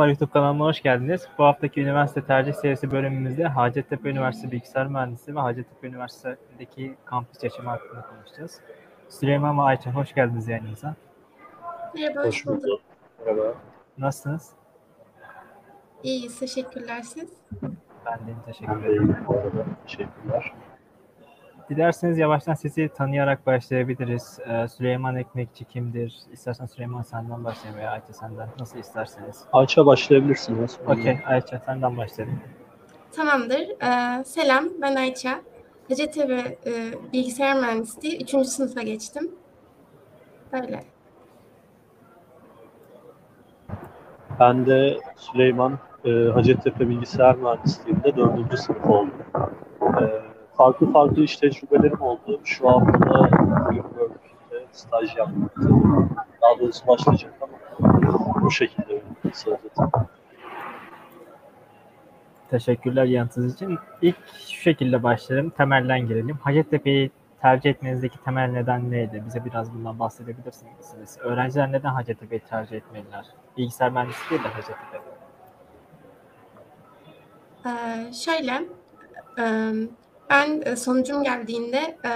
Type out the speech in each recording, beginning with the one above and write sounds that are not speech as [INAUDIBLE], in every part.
Yollar YouTube kanalına hoş geldiniz. Bu haftaki üniversite tercih serisi bölümümüzde Hacettepe Üniversitesi Bilgisayar Mühendisliği ve Hacettepe Üniversitesi'ndeki kampüs yaşamı hakkında konuşacağız. Süleyman ve Ayça hoş geldiniz yayınımıza. Merhaba, hoş bulduk. Merhaba. Nasılsınız? İyiyiz, teşekkürler siz. Ben de teşekkür Ben de ederim. iyiyim bu arada. Teşekkürler. Dilerseniz yavaştan sizi tanıyarak başlayabiliriz. Ee, Süleyman Ekmekçi kimdir? İstersen Süleyman senden başlayalım veya Ayça senden. Nasıl isterseniz. Ayça başlayabilirsiniz. Okey Ayça senden başlayalım. Tamamdır. Ee, selam, ben Ayça. Hacettepe e, Bilgisayar Mühendisliği 3. sınıfa geçtim. Böyle. Ben de Süleyman e, Hacettepe Bilgisayar Mühendisliği'nde 4. sınıf oldum. E, farklı farklı iş tecrübelerim oldu. Şu anda da Bloomberg'de staj yaptım. Daha doğrusu başlayacak ama bu şekilde özetim. Teşekkürler yanıtınız için. İlk şu şekilde başlayalım. Temelden girelim. Hacettepe'yi tercih etmenizdeki temel neden neydi? Bize biraz bundan bahsedebilirsiniz. Öğrenciler neden Hacettepe'yi tercih etmeliler? Bilgisayar mühendisliği değil de Hacettepe. Ee, şöyle, e, ben e, sonucum geldiğinde e,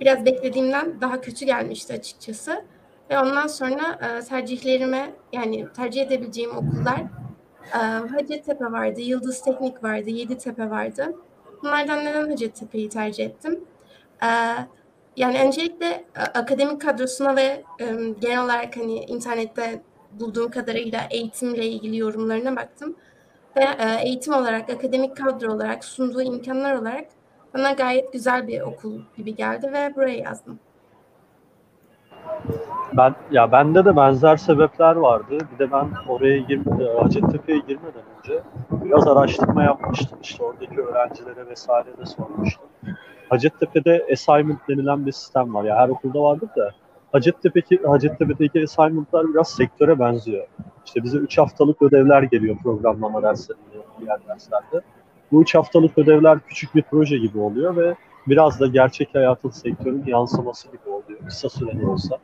biraz beklediğimden daha kötü gelmişti açıkçası. Ve ondan sonra e, tercihlerime, yani tercih edebileceğim okullar Hacettepe vardı, Yıldız Teknik vardı, Yeditepe vardı. Bunlardan neden Hacettepe'yi tercih ettim? E, yani öncelikle akademik kadrosuna ve genel olarak hani internette bulduğum kadarıyla eğitimle ilgili yorumlarına baktım. Ve eğitim olarak, akademik kadro olarak, sunduğu imkanlar olarak bana gayet güzel bir okul gibi geldi ve buraya yazdım. Ben ya bende de benzer sebepler vardı. Bir de ben oraya gir, e, Hacettepe'ye girmeden önce biraz araştırma yapmıştım. İşte oradaki öğrencilere vesaire de sormuştum. Hacettepe'de assignment denilen bir sistem var. Ya her okulda vardır da Hacettepe'deki Hacettepe'deki assignment'lar biraz sektöre benziyor. İşte bize 3 haftalık ödevler geliyor programlama derslerinde, diğer derslerde. Bu 3 haftalık ödevler küçük bir proje gibi oluyor ve biraz da gerçek hayatın sektörün yansıması gibi oluyor. Kısa süreli olsa.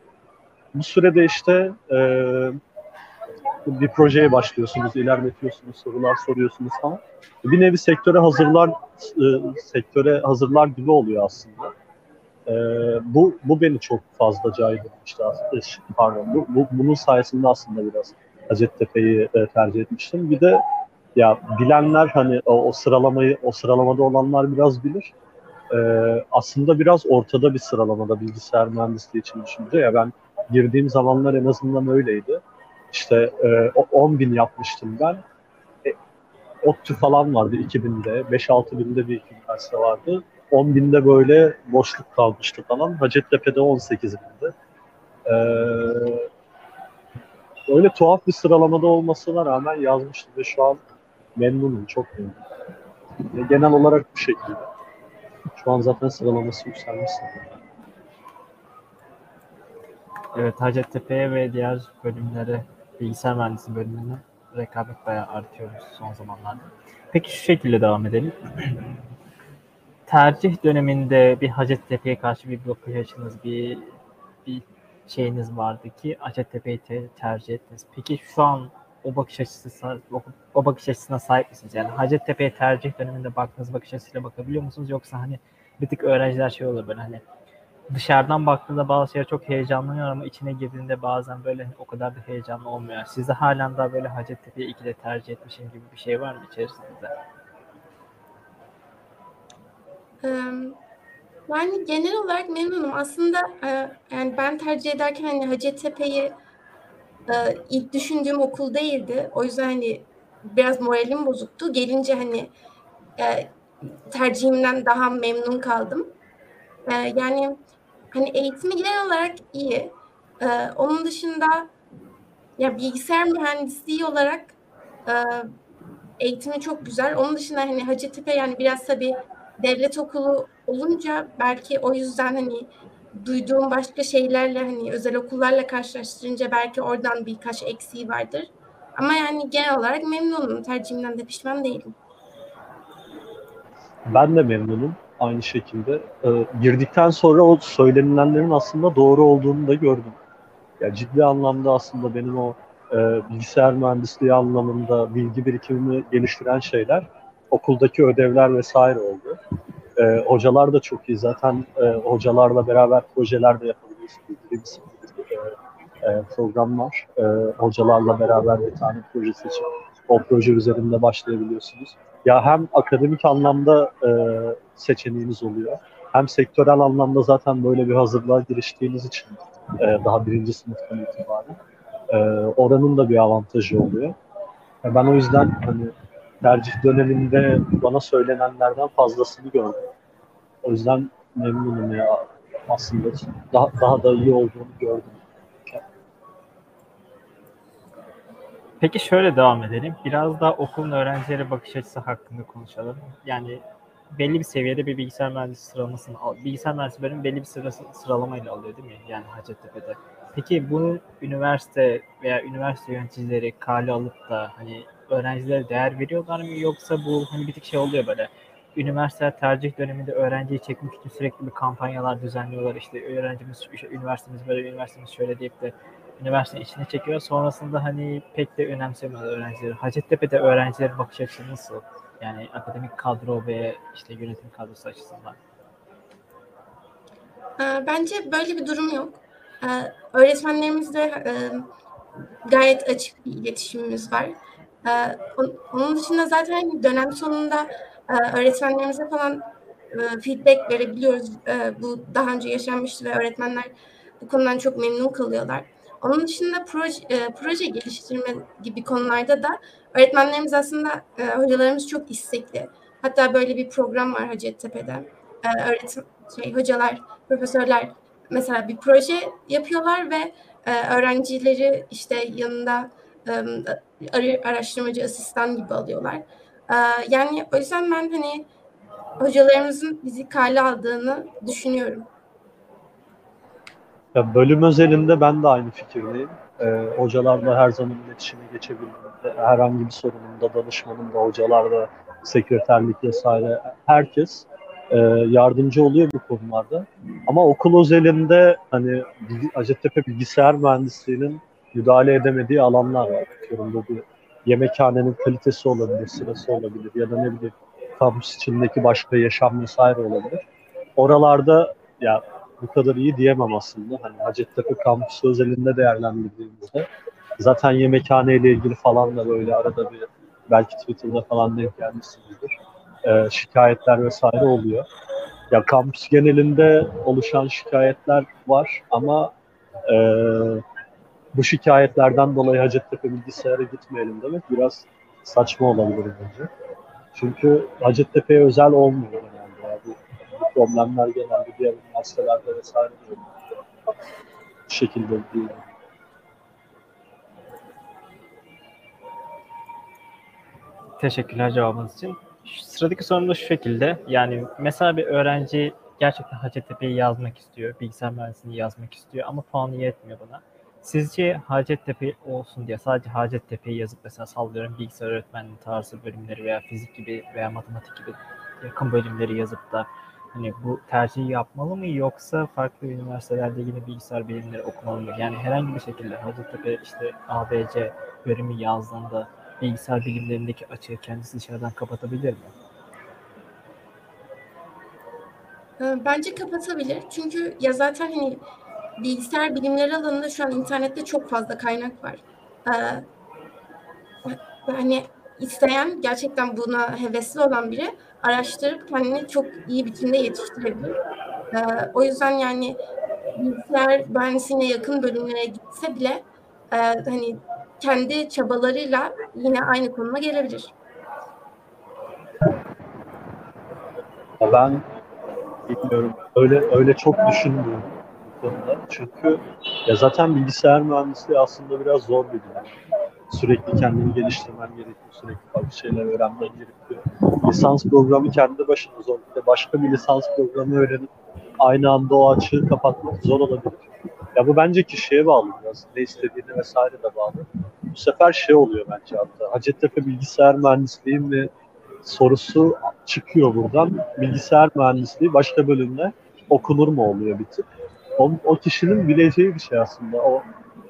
Bu sürede işte e, bir projeye başlıyorsunuz, ilerletiyorsunuz, sorular soruyorsunuz falan. Bir nevi sektöre hazırlar e, sektöre hazırlar gibi oluyor aslında. E, bu bu beni çok fazla caydırmıştı. Pardon, bu, bu, bunun sayesinde aslında biraz Hacettepe'yi e, tercih etmiştim. Bir de ya bilenler hani o, o sıralamayı o sıralamada olanlar biraz bilir. E, aslında biraz ortada bir sıralamada bilgisayar mühendisliği için düşününce ya ben girdiğim zamanlar en azından öyleydi. İşte e, 10 bin yapmıştım ben. E, ODTÜ falan vardı 2000'de. 5-6 binde bir iki üniversite vardı. 10 binde böyle boşluk kalmıştı falan. Hacettepe'de 18 binde. E, öyle tuhaf bir sıralamada olmasına rağmen yazmıştım ve şu an memnunum, çok memnunum. Ve genel olarak bu şekilde. Şu an zaten sıralaması yükselmiş. Evet Hacettepe'ye ve diğer bölümlere, bilgisayar mühendisliği bölümüne rekabet bayağı artıyor son zamanlarda. Peki şu şekilde devam edelim. [CLEARS THROAT] Tercih döneminde bir Hacettepe'ye karşı bir bakış açınız, bir, bir şeyiniz vardı ki Hacettepe'yi te- tercih ettiniz. Peki şu an o bakış açısı o, o bakış açısına sahip misiniz? Yani Hacettepe'ye tercih döneminde baktığınız bakış açısıyla bakabiliyor musunuz? Yoksa hani bir tık öğrenciler şey olur böyle hani dışarıdan baktığında bazı şeyler çok heyecanlanıyor ama içine girdiğinde bazen böyle o kadar da heyecanlı olmuyor. Sizde halen daha böyle Hacettepe'yi ikide tercih etmişim gibi bir şey var mı içerisinde? Ee, Yani genel olarak memnunum. Aslında e, yani ben tercih ederken hani Hacettepe'yi e, ilk düşündüğüm okul değildi. O yüzden hani biraz moralim bozuktu. Gelince hani e, tercihimden daha memnun kaldım. E, yani hani eğitimi genel olarak iyi. E, onun dışında ya bilgisayar mühendisliği olarak e, eğitimi çok güzel. Onun dışında hani Hacettepe yani biraz tabii devlet okulu olunca belki o yüzden hani duyduğum başka şeylerle hani özel okullarla karşılaştırınca belki oradan birkaç eksiği vardır. Ama yani genel olarak memnunum. Tercihimden de pişman değilim. Ben de memnunum aynı şekilde. Ee, girdikten sonra o söylenilenlerin aslında doğru olduğunu da gördüm. Ya ciddi anlamda aslında benim o e, bilgisayar mühendisliği anlamında bilgi birikimini geliştiren şeyler okuldaki ödevler vesaire oldu. E, hocalar da çok iyi. Zaten e, hocalarla beraber projeler de yapabiliyorsunuz. Bir e, e, program var. E, hocalarla beraber bir tane proje seçip o proje üzerinde başlayabiliyorsunuz. Ya hem akademik anlamda e, seçeneğiniz oluyor. Hem sektörel anlamda zaten böyle bir hazırlığa giriştiğiniz için e, daha birinci sınıftan itibaren e, oranın da bir avantajı oluyor. E, ben o yüzden hani tercih döneminde bana söylenenlerden fazlasını gördüm. O yüzden memnunum ya aslında daha, daha da iyi olduğunu gördüm. Peki şöyle devam edelim. Biraz da okulun öğrencilere bakış açısı hakkında konuşalım. Yani belli bir seviyede bir bilgisayar mühendisi sıralamasını al. Bilgisayar mühendisi bölümü belli bir sırası, sıralamayla alıyor değil mi? Yani Hacettepe'de. Peki bunu üniversite veya üniversite yöneticileri kale alıp da hani öğrencilere değer veriyorlar mı yoksa bu hani bir tık şey oluyor böyle üniversite tercih döneminde öğrenciyi çekmek için sürekli bir kampanyalar düzenliyorlar işte öğrencimiz işte, üniversitemiz böyle üniversitemiz şöyle deyip de üniversitenin içine çekiyor. Sonrasında hani pek de önemsemiyorlar öğrencileri. Hacettepe'de öğrencilerin bakış açısı nasıl? Yani akademik kadro ve işte yönetim kadrosu açısından. Ee, bence böyle bir durum yok. Ee, öğretmenlerimizle e, gayet açık bir iletişimimiz var. Ee, onun dışında zaten dönem sonunda e, öğretmenlerimize falan e, feedback verebiliyoruz. Bu daha önce yaşanmıştı ve öğretmenler bu konudan çok memnun kalıyorlar. Onun dışında proje, proje geliştirme gibi konularda da öğretmenlerimiz aslında hocalarımız çok istekli. Hatta böyle bir program var Hacettepe'de. Öğretim, şey, hocalar, profesörler mesela bir proje yapıyorlar ve e, öğrencileri işte yanında e, araştırmacı asistan gibi alıyorlar. Yani o yüzden ben hani hocalarımızın bizi kale aldığını düşünüyorum. Ya bölüm özelinde ben de aynı fikirdeyim. Ee, hocalarla her zaman iletişime geçebildiğimde, herhangi bir sorunumda, danışmanımda, hocalarla, sekreterlik vesaire herkes e, yardımcı oluyor bu konularda. Ama okul özelinde hani Hacettepe bilgisayar mühendisliğinin müdahale edemediği alanlar var. Atıyorum bu bir yemekhanenin kalitesi olabilir, sırası olabilir ya da ne bileyim kampüs içindeki başka yaşam vesaire olabilir. Oralarda ya bu kadar iyi diyemem aslında. Hani Hacettepe kampüsü özelinde değerlendirdiğimizde zaten yemekhane ile ilgili falan da böyle arada bir belki Twitter'da falan denk gelmişsinizdir e, şikayetler vesaire oluyor. Ya kampüs genelinde oluşan şikayetler var ama e, bu şikayetlerden dolayı Hacettepe bilgisayara gitmeyelim demek biraz saçma olabilir bence. Çünkü Hacettepe'ye özel olmuyor genelde. Yani bu, bu problemler genelde diğer üniversitelerde vesaire de Bu şekilde değil. Teşekkürler cevabınız için. Sıradaki sorum da şu şekilde. Yani mesela bir öğrenci gerçekten Hacettepe'yi yazmak istiyor. Bilgisayar mühendisliğini yazmak istiyor ama puanı yetmiyor buna. Sizce Hacettepe olsun diye sadece Hacettepe'yi yazıp mesela sallıyorum bilgisayar öğretmenliği tarzı bölümleri veya fizik gibi veya matematik gibi yakın bölümleri yazıp da hani bu tercihi yapmalı mı yoksa farklı üniversitelerde yine bilgisayar bilimleri okumalı mı? Yani herhangi bir şekilde Hacettepe işte ABC bölümü yazdığında bilgisayar bilimlerindeki açığı kendisi dışarıdan kapatabilir mi? Ee, bence kapatabilir. Çünkü ya zaten hani bilgisayar bilimleri alanında şu an internette çok fazla kaynak var. Ee, yani isteyen gerçekten buna hevesli olan biri araştırıp kendini çok iyi biçimde yetiştirebilir. Ee, o yüzden yani bilgisayar mühendisliğine yakın bölümlere gitse bile e, hani kendi çabalarıyla yine aynı konuma gelebilir. Ben bilmiyorum. Öyle öyle çok düşünmüyorum konuda. Çünkü ya zaten bilgisayar mühendisliği aslında biraz zor bir bilim. Sürekli kendini geliştirmen gerekiyor. Sürekli farklı şeyler öğrenmen gerekiyor. Lisans programı kendi başına zor. Başka bir lisans programı öğrenip aynı anda o açığı kapatmak zor olabilir. Ya bu bence kişiye bağlı biraz. Ne istediğine vesaire de bağlı. Bu sefer şey oluyor bence hatta. Hacettepe bilgisayar mühendisliği mi sorusu çıkıyor buradan. Bilgisayar mühendisliği başka bölümde okunur mu oluyor bir tık. O, o kişinin bileceği bir şey aslında. O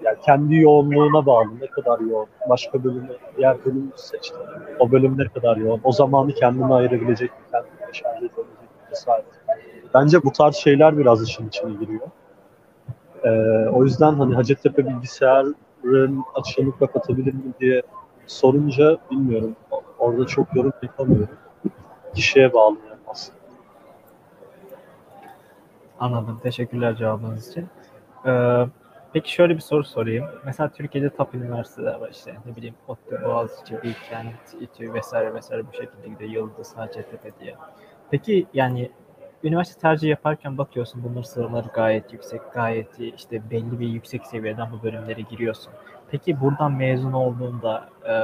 yani kendi yoğunluğuna bağlı ne kadar yoğun. Başka bölümü, diğer bölümü seçti. O bölüm ne kadar yoğun. O zamanı kendine ayırabilecek mi? Kendine şarj edebilecek mi? Vesaire. Bence bu tarz şeyler biraz işin içine giriyor. Ee, o yüzden hani Hacettepe bilgisayarın açığını kapatabilir mi diye sorunca bilmiyorum. Orada çok yorum yapamıyorum. Kişiye bağlı yani aslında. Anladım. Teşekkürler cevabınız için. Ee, peki şöyle bir soru sorayım. Mesela Türkiye'de top üniversiteler var işte ne bileyim ODTÜ, Boğaziçi, Bilkent, İTÜ vesaire vesaire bu şekilde gidiyor. Yıldız, Hacettepe diye. Peki yani üniversite tercih yaparken bakıyorsun bunların sıralamaları gayet yüksek, gayet iyi. işte belli bir yüksek seviyeden bu bölümlere giriyorsun. Peki buradan mezun olduğunda e,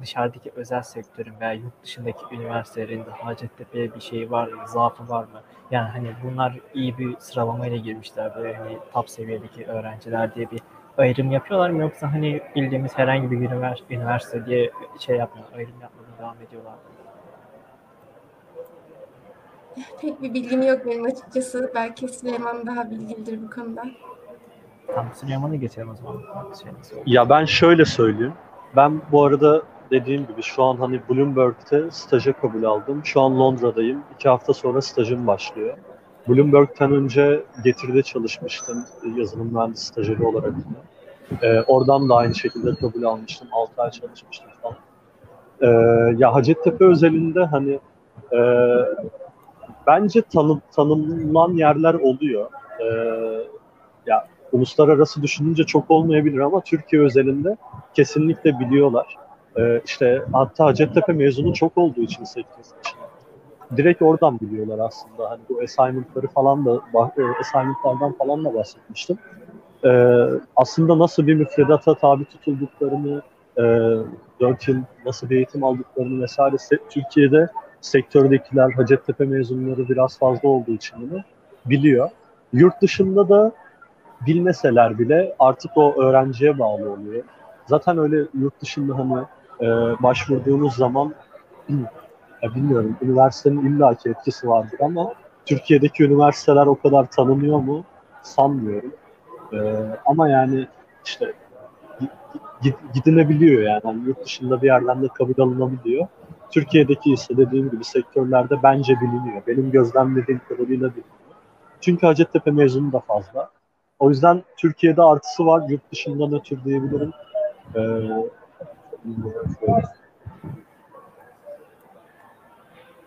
dışarıdaki özel sektörün veya yurt dışındaki üniversitelerin de Hacettepe'ye bir şey var mı, zaafı var mı? Yani hani bunlar iyi bir sıralamayla girmişler böyle hani top seviyedeki öğrenciler diye bir ayrım yapıyorlar mı yoksa hani bildiğimiz herhangi bir üniversite, üniversite diye şey yapmıyor, ayrım yapmadan devam ediyorlar mı? Pek bir bilgim yok benim açıkçası. Belki Süleyman daha bilgilidir bu konuda. Tamam Süleyman'a geçelim o zaman. Şey? Ya ben şöyle söyleyeyim. Ben bu arada dediğim gibi şu an hani Bloomberg'te staja kabul aldım. Şu an Londra'dayım. İki hafta sonra stajım başlıyor. Bloomberg'ten önce Getir'de çalışmıştım yazılım mühendisi stajyeri olarak. Ee, oradan da aynı şekilde kabul almıştım. 6 ay çalışmıştım falan. Ee, ya Hacettepe özelinde hani e, bence tanı, tanımlanan yerler oluyor. Ee, ya uluslararası düşününce çok olmayabilir ama Türkiye özelinde kesinlikle biliyorlar. Ee, işte hatta Hacettepe mezunu çok olduğu için sektör için. Direkt oradan biliyorlar aslında. Hani bu assignment'ları falan da e, assignment'lardan falan da bahsetmiştim. Ee, aslında nasıl bir müfredata tabi tutulduklarını, e, 4 yıl nasıl bir eğitim aldıklarını vesaire Türkiye'de sektördekiler, Hacettepe mezunları biraz fazla olduğu için bunu biliyor. Yurt dışında da bilmeseler bile artık o öğrenciye bağlı oluyor. Zaten öyle yurt dışında hani e, başvurduğunuz zaman [CLEARS THROAT] ya bilmiyorum üniversitenin illaki etkisi vardır ama Türkiye'deki üniversiteler o kadar tanınıyor mu sanmıyorum. E, ama yani işte gi- gi- gidinebiliyor yani. Hani yurt dışında bir yerden de kabul alınabiliyor. Türkiye'deki ise dediğim gibi sektörlerde bence biliniyor. Benim gözlemlediğim kadarıyla biliniyor. Çünkü Hacettepe mezunu da fazla. O yüzden Türkiye'de artısı var. Yurt dışında ne tür diyebilirim. Ee.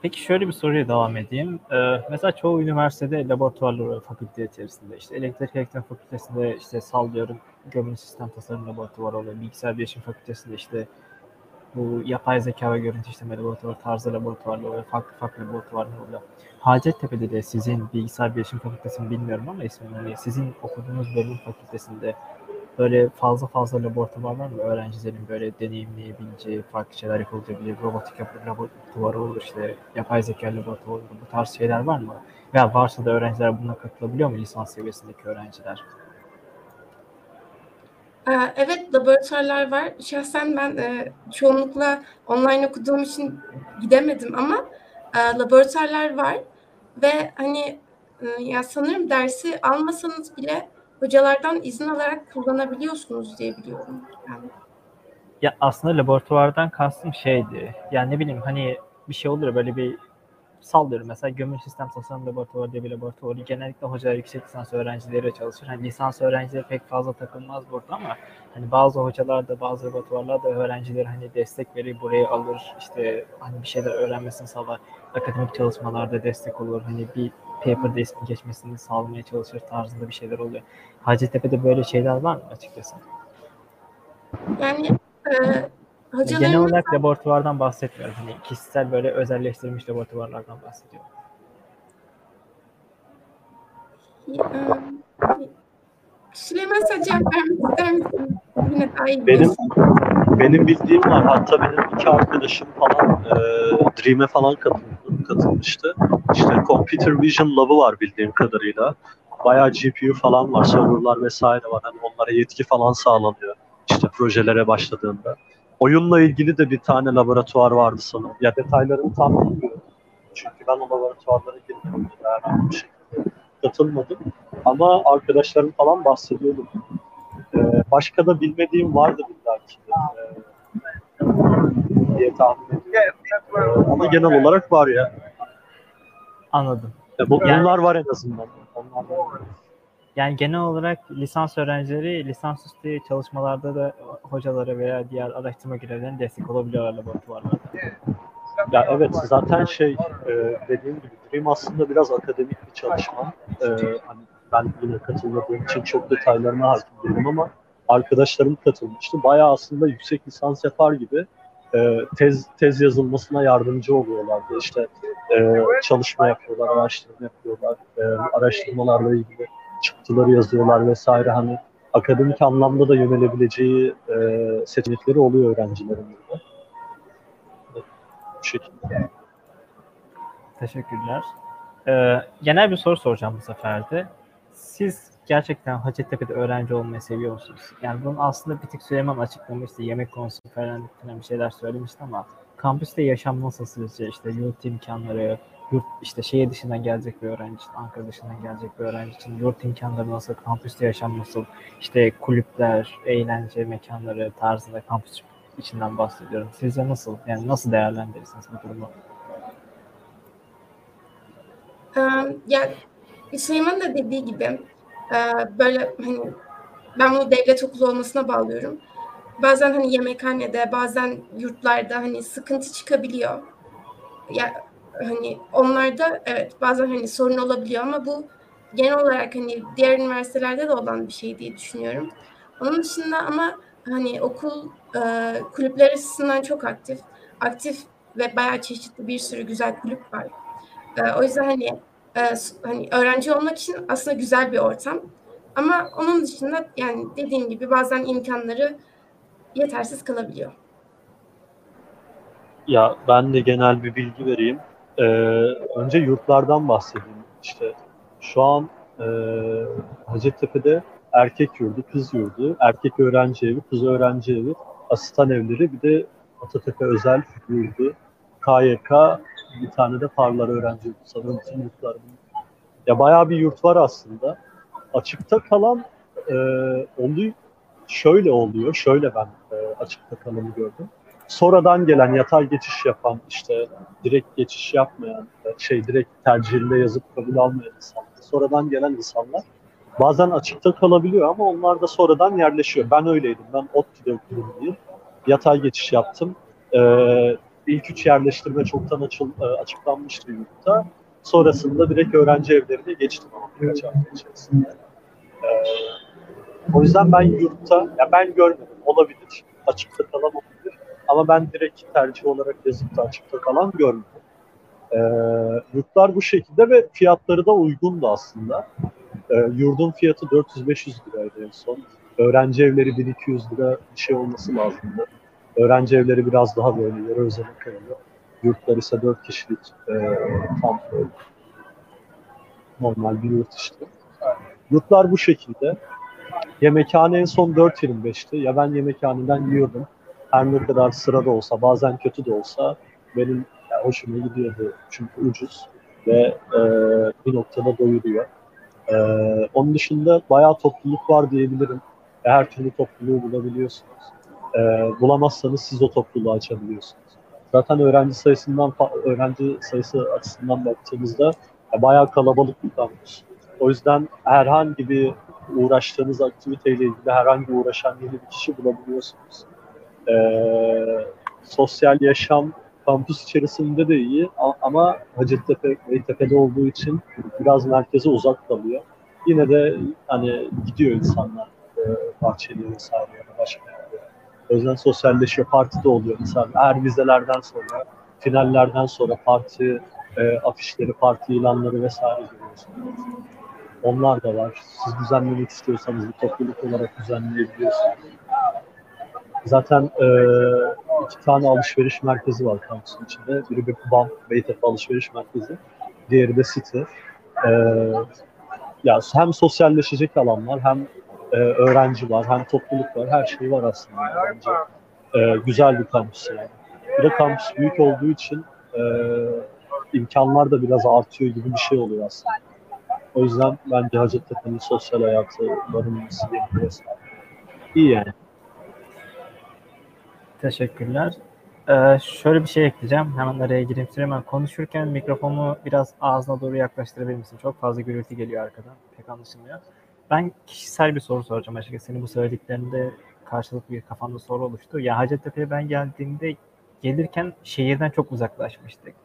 Peki şöyle bir soruya devam edeyim. Ee, mesela çoğu üniversitede laboratuvarlar var fakülte içerisinde. İşte elektrik elektronik fakültesinde işte sallıyorum gömülü sistem tasarım laboratuvarı oluyor. Bilgisayar bilişim fakültesinde işte bu yapay zeka ve görüntü işleme laboratuvarı tarzı laboratuvarlar oluyor. Farklı farklı laboratuvarlar oluyor. Hacettepe'de de sizin bilgisayar bilişim fakültesini bilmiyorum ama ismini sizin okuduğunuz bölüm fakültesinde böyle fazla fazla laboratuvar var mı? Öğrencilerin böyle deneyimleyebileceği farklı şeyler yapılabilir. Robotik yap- laboratuvarı olur işte yapay zeka laboratuvarı olur. Bu tarz şeyler var mı? Veya varsa da öğrenciler buna katılabiliyor mu lisans seviyesindeki öğrenciler? Ee, Evet, laboratuvarlar var. Şahsen ben e, çoğunlukla online okuduğum için gidemedim ama e, laboratuvarlar var ve hani e, ya sanırım dersi almasanız bile hocalardan izin alarak kullanabiliyorsunuz diye biliyorum. Yani Ya aslında laboratuvardan kastım şeydi. Yani ne bileyim hani bir şey olur böyle bir sallıyorum mesela gömülü sistem tasarım laboratuvarı diye bir laboratuvarı genellikle hocalar yüksek lisans öğrencileriyle çalışır. Hani lisans öğrencileri pek fazla takılmaz burada ama hani bazı hocalar da bazı laboratuvarlar da öğrencileri hani destek verir buraya alır işte hani bir şeyler öğrenmesini sağlar. Akademik çalışmalarda destek olur. Hani bir paper'da ismi geçmesini sağlamaya çalışır tarzında bir şeyler oluyor. Hacettepe'de böyle şeyler var mı açıkçası? yani e, Genel olarak laboratuvardan bahsetmiyorum. Hani kişisel böyle özelleştirilmiş laboratuvarlardan bahsediyorum. e, Süleyman sen cevap vermek ister misin? Yine daha iyi Benim benim bildiğim var. Hatta benim iki arkadaşım falan e, Dream'e falan katıldı, katılmıştı. İşte Computer Vision Lab'ı var bildiğim kadarıyla. Bayağı GPU falan var, serverlar vesaire var. Hani onlara yetki falan sağlanıyor. İşte projelere başladığında. Oyunla ilgili de bir tane laboratuvar vardı sanırım. Ya detaylarını tam bilmiyorum. Çünkü ben o laboratuvarlara girmedim. Herhangi bir şekilde katılmadım. Ama arkadaşlarım falan bahsediyordu. E, başka da bilmediğim vardı belki e, diye tahmin ama genel olarak var ya. Anladım. E, bu, Yani- bunlar var en azından. Yani genel olarak lisans öğrencileri lisansüstü çalışmalarda da hocalara veya diğer araştırma görevlerine destek olabiliyorlar laboratuvarlarda. Ya evet zaten şey e, dediğim gibi Dream aslında biraz akademik bir çalışma. E, hani ben yine katılmadığım için çok detaylarına hakim değilim ama arkadaşlarım katılmıştı. Bayağı aslında yüksek lisans yapar gibi e, tez tez yazılmasına yardımcı oluyorlardı. İşte e, çalışma yapıyorlar, araştırma yapıyorlar, e, araştırmalarla ilgili çıktıları yazıyorlar vesaire. Hani akademik anlamda da yönelebileceği e, seçenekleri oluyor öğrencilerin burada. Bu şekilde. Teşekkürler. Ee, genel bir soru soracağım bu sefer de. Siz gerçekten Hacettepe'de öğrenci olmayı seviyor musunuz? Yani bunun aslında bir tık Süleyman açıklamıştı. Yemek konusu falan bir şeyler söylemişti ama kampüste yaşam nasıl sizce? İşte yurt imkanları, yurt işte şehir dışından gelecek bir öğrenci için, Ankara dışından gelecek bir öğrenci için yurt imkanları nasıl, kampüste yaşam nasıl, işte kulüpler, eğlence mekanları tarzında kampüs içinden bahsediyorum. Sizce nasıl? Yani nasıl değerlendirirsiniz bu durumu? Ee, ya Süleyman da dediği gibi e, böyle hani ben bunu devlet okulu olmasına bağlıyorum. Bazen hani yemekhanede, bazen yurtlarda hani sıkıntı çıkabiliyor. Ya hani onlarda evet bazen hani sorun olabiliyor ama bu genel olarak hani diğer üniversitelerde de olan bir şey diye düşünüyorum. Onun dışında ama hani okul e, kulüpler açısından çok aktif. Aktif ve bayağı çeşitli bir sürü güzel kulüp var. E, o yüzden hani e, hani öğrenci olmak için aslında güzel bir ortam. Ama onun dışında yani dediğim gibi bazen imkanları yetersiz kalabiliyor. Ya ben de genel bir bilgi vereyim. Ee, önce yurtlardan bahsedeyim. İşte şu an e, Hacettepe'de erkek yurdu, kız yurdu, erkek öğrenci evi, kız öğrenci evi, asistan evleri, bir de Atatepe özel yurdu, KYK, bir tane de Parlar öğrenci. Sanırım bütün yurtlar bunlar. Ya bayağı bir yurt var aslında. Açıkta kalan e, oluyor, şöyle oluyor, şöyle ben e, açıkta kalanı gördüm sonradan gelen yatay geçiş yapan işte direkt geçiş yapmayan şey direkt tercihinde yazıp kabul almayan insanlar sonradan gelen insanlar bazen açıkta kalabiliyor ama onlar da sonradan yerleşiyor. Ben öyleydim. Ben ODTÜ'de okudum diye. Yatay geçiş yaptım. Ee, ilk üç yerleştirme çoktan açıl, açıklanmıştı yurtta. Sonrasında direkt öğrenci evlerine geçtim ama birkaç hafta içerisinde. Ee, o yüzden ben yurtta, ya ben görmedim. Olabilir. Açıkta kalan olabilir. Ama ben direkt tercih olarak yazıp da açıkta kalan görmedim. Ee, yurtlar bu şekilde ve fiyatları da uygundu aslında. Ee, yurdun fiyatı 400-500 liraydı en son. Öğrenci evleri 1200 lira bir şey olması lazımdı. Öğrenci evleri biraz daha böyle yarı özene kayıyor. Yurtlar ise 4 kişilik e, tam böyle normal bir yurt işte. Yurtlar bu şekilde. Yemekhane en son 4.25'ti. Ya ben yemekhaneden yiyordum her ne kadar sırada olsa, bazen kötü de olsa benim yani hoşuma gidiyordu. Çünkü ucuz ve e, bir noktada doyuruyor. E, onun dışında bayağı topluluk var diyebilirim. Her türlü topluluğu bulabiliyorsunuz. E, bulamazsanız siz o topluluğu açabiliyorsunuz. Zaten öğrenci sayısından öğrenci sayısı açısından baktığımızda e, bayağı kalabalık bir kampüs. O yüzden herhangi bir uğraştığınız aktiviteyle ilgili herhangi uğraşan yeni bir kişi bulabiliyorsunuz. Ee, sosyal yaşam kampüs içerisinde de iyi ama Hacettepe Beytepe'de olduğu için biraz merkeze uzak kalıyor. Yine de hani gidiyor insanlar e, Bahçeli'ye vesaire ya başka. O yüzden sosyalleşiyor. Parti de oluyor mesela. Her vizelerden sonra, finallerden sonra parti e, afişleri, parti ilanları vesaire görüyorsunuz. Onlar da var. Siz düzenlemek istiyorsanız bir topluluk olarak düzenleyebiliyorsunuz. Zaten e, iki tane alışveriş merkezi var kampüsün içinde. Biri bir BAM, Beytepe Alışveriş Merkezi. Diğeri de City. E, ya hem sosyalleşecek alanlar, hem e, öğrenci var, hem topluluk var. Her şey var aslında. Bence e, güzel bir kampüs yani. Bir de kampüs büyük olduğu için e, imkanlar da biraz artıyor gibi bir şey oluyor aslında. O yüzden bence Hacettepe'nin sosyal hayatı barınması gerekiyor. iyi yani. Teşekkürler. Ee, şöyle bir şey ekleyeceğim. Hemen araya gireyim. Süleyman konuşurken mikrofonu biraz ağzına doğru yaklaştırabilir misin? Çok fazla gürültü geliyor arkadan. Pek anlaşılmıyor. Ben kişisel bir soru soracağım açıkçası. Senin bu söylediklerinde karşılıklı bir kafamda soru oluştu. Ya Hacettepe'ye ben geldiğimde gelirken şehirden çok uzaklaşmıştık.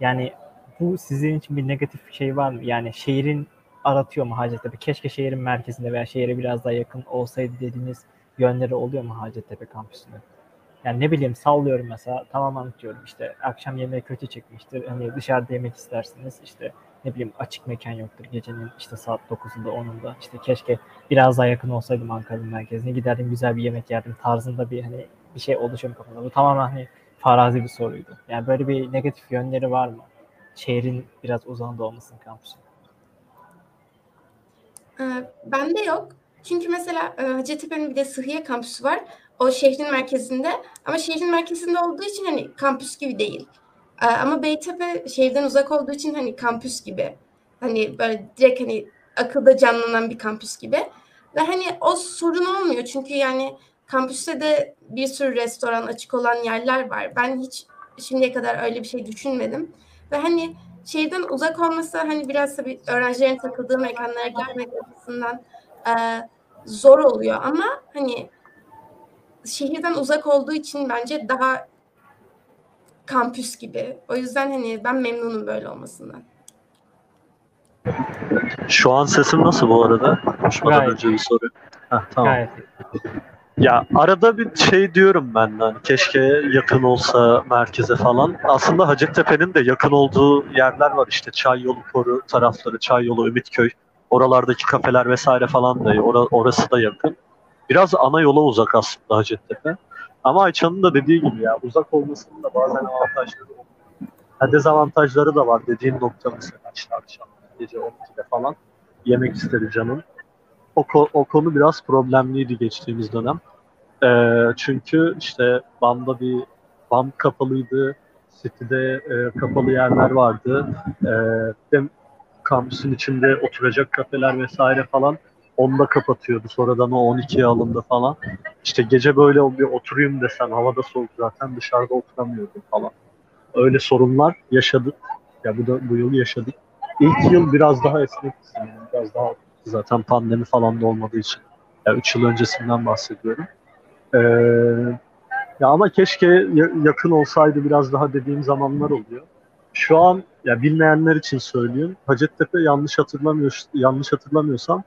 Yani bu sizin için bir negatif şey var mı? Yani şehrin aratıyor mu Hacettepe? Keşke şehrin merkezinde veya şehre biraz daha yakın olsaydı dediğiniz yönleri oluyor mu Hacettepe kampüsünde? Yani ne bileyim sallıyorum mesela tamamen diyorum işte akşam yemeği kötü çıkmıştır. Hani dışarıda yemek istersiniz işte ne bileyim açık mekan yoktur gecenin işte saat 9'unda 10'unda işte keşke biraz daha yakın olsaydım Ankara'nın merkezine giderdim güzel bir yemek yerdim tarzında bir hani bir şey oluşuyor kafamda. Bu tamamen hani farazi bir soruydu. Yani böyle bir negatif yönleri var mı? Şehrin biraz uzağında olmasın kampüsün. Ee, bende yok. Çünkü mesela e, Hacettepe'nin bir de Sıhhiye kampüsü var. O şehrin merkezinde. Ama şehrin merkezinde olduğu için hani kampüs gibi değil. Ee, ama Beytepe şehirden uzak olduğu için hani kampüs gibi. Hani böyle direkt hani akılda canlanan bir kampüs gibi. Ve hani o sorun olmuyor. Çünkü yani kampüste de bir sürü restoran açık olan yerler var. Ben hiç şimdiye kadar öyle bir şey düşünmedim. Ve hani şehirden uzak olması hani biraz tabii öğrencilerin takıldığı mekanlara gelmek açısından e, zor oluyor ama hani şehirden uzak olduğu için bence daha kampüs gibi. O yüzden hani ben memnunum böyle olmasından. Şu an sesim nasıl bu arada? Konuşmadan Gayet. önce bir soru. Heh, tamam. Gayet Ya arada bir şey diyorum ben de hani keşke yakın olsa merkeze falan. Aslında Hacettepe'nin de yakın olduğu yerler var işte Çay Yolu Koru tarafları, Çay Yolu, Ümitköy. Oralardaki kafeler vesaire falan da ora- orası da yakın. Biraz ana yola uzak aslında Hacettepe. Ama Ayça'nın da dediği gibi ya uzak olmasının da bazen avantajları. Ha, dezavantajları da var dediğin nokta mesela işte akşam gece 12'de falan yemek istedi canım. O, ko- o konu biraz problemliydi geçtiğimiz dönem. Ee, çünkü işte BAM'da bir BAM kapalıydı. City'de e, kapalı yerler vardı. Ee, hem kampüsün içinde oturacak kafeler vesaire falan onda kapatıyordu. Sonradan o 12'ye alındı falan. İşte gece böyle bir oturayım desen havada soğuk zaten dışarıda oturamıyordum falan. Öyle sorunlar yaşadık. Ya bu da bu yıl yaşadık. İlk yıl biraz daha esnek yani biraz daha zaten pandemi falan da olmadığı için. Ya 3 yıl öncesinden bahsediyorum. Ee, ya ama keşke ya- yakın olsaydı biraz daha dediğim zamanlar oluyor. Şu an ya bilmeyenler için söyleyeyim. Hacettepe yanlış hatırlamıyor yanlış hatırlamıyorsam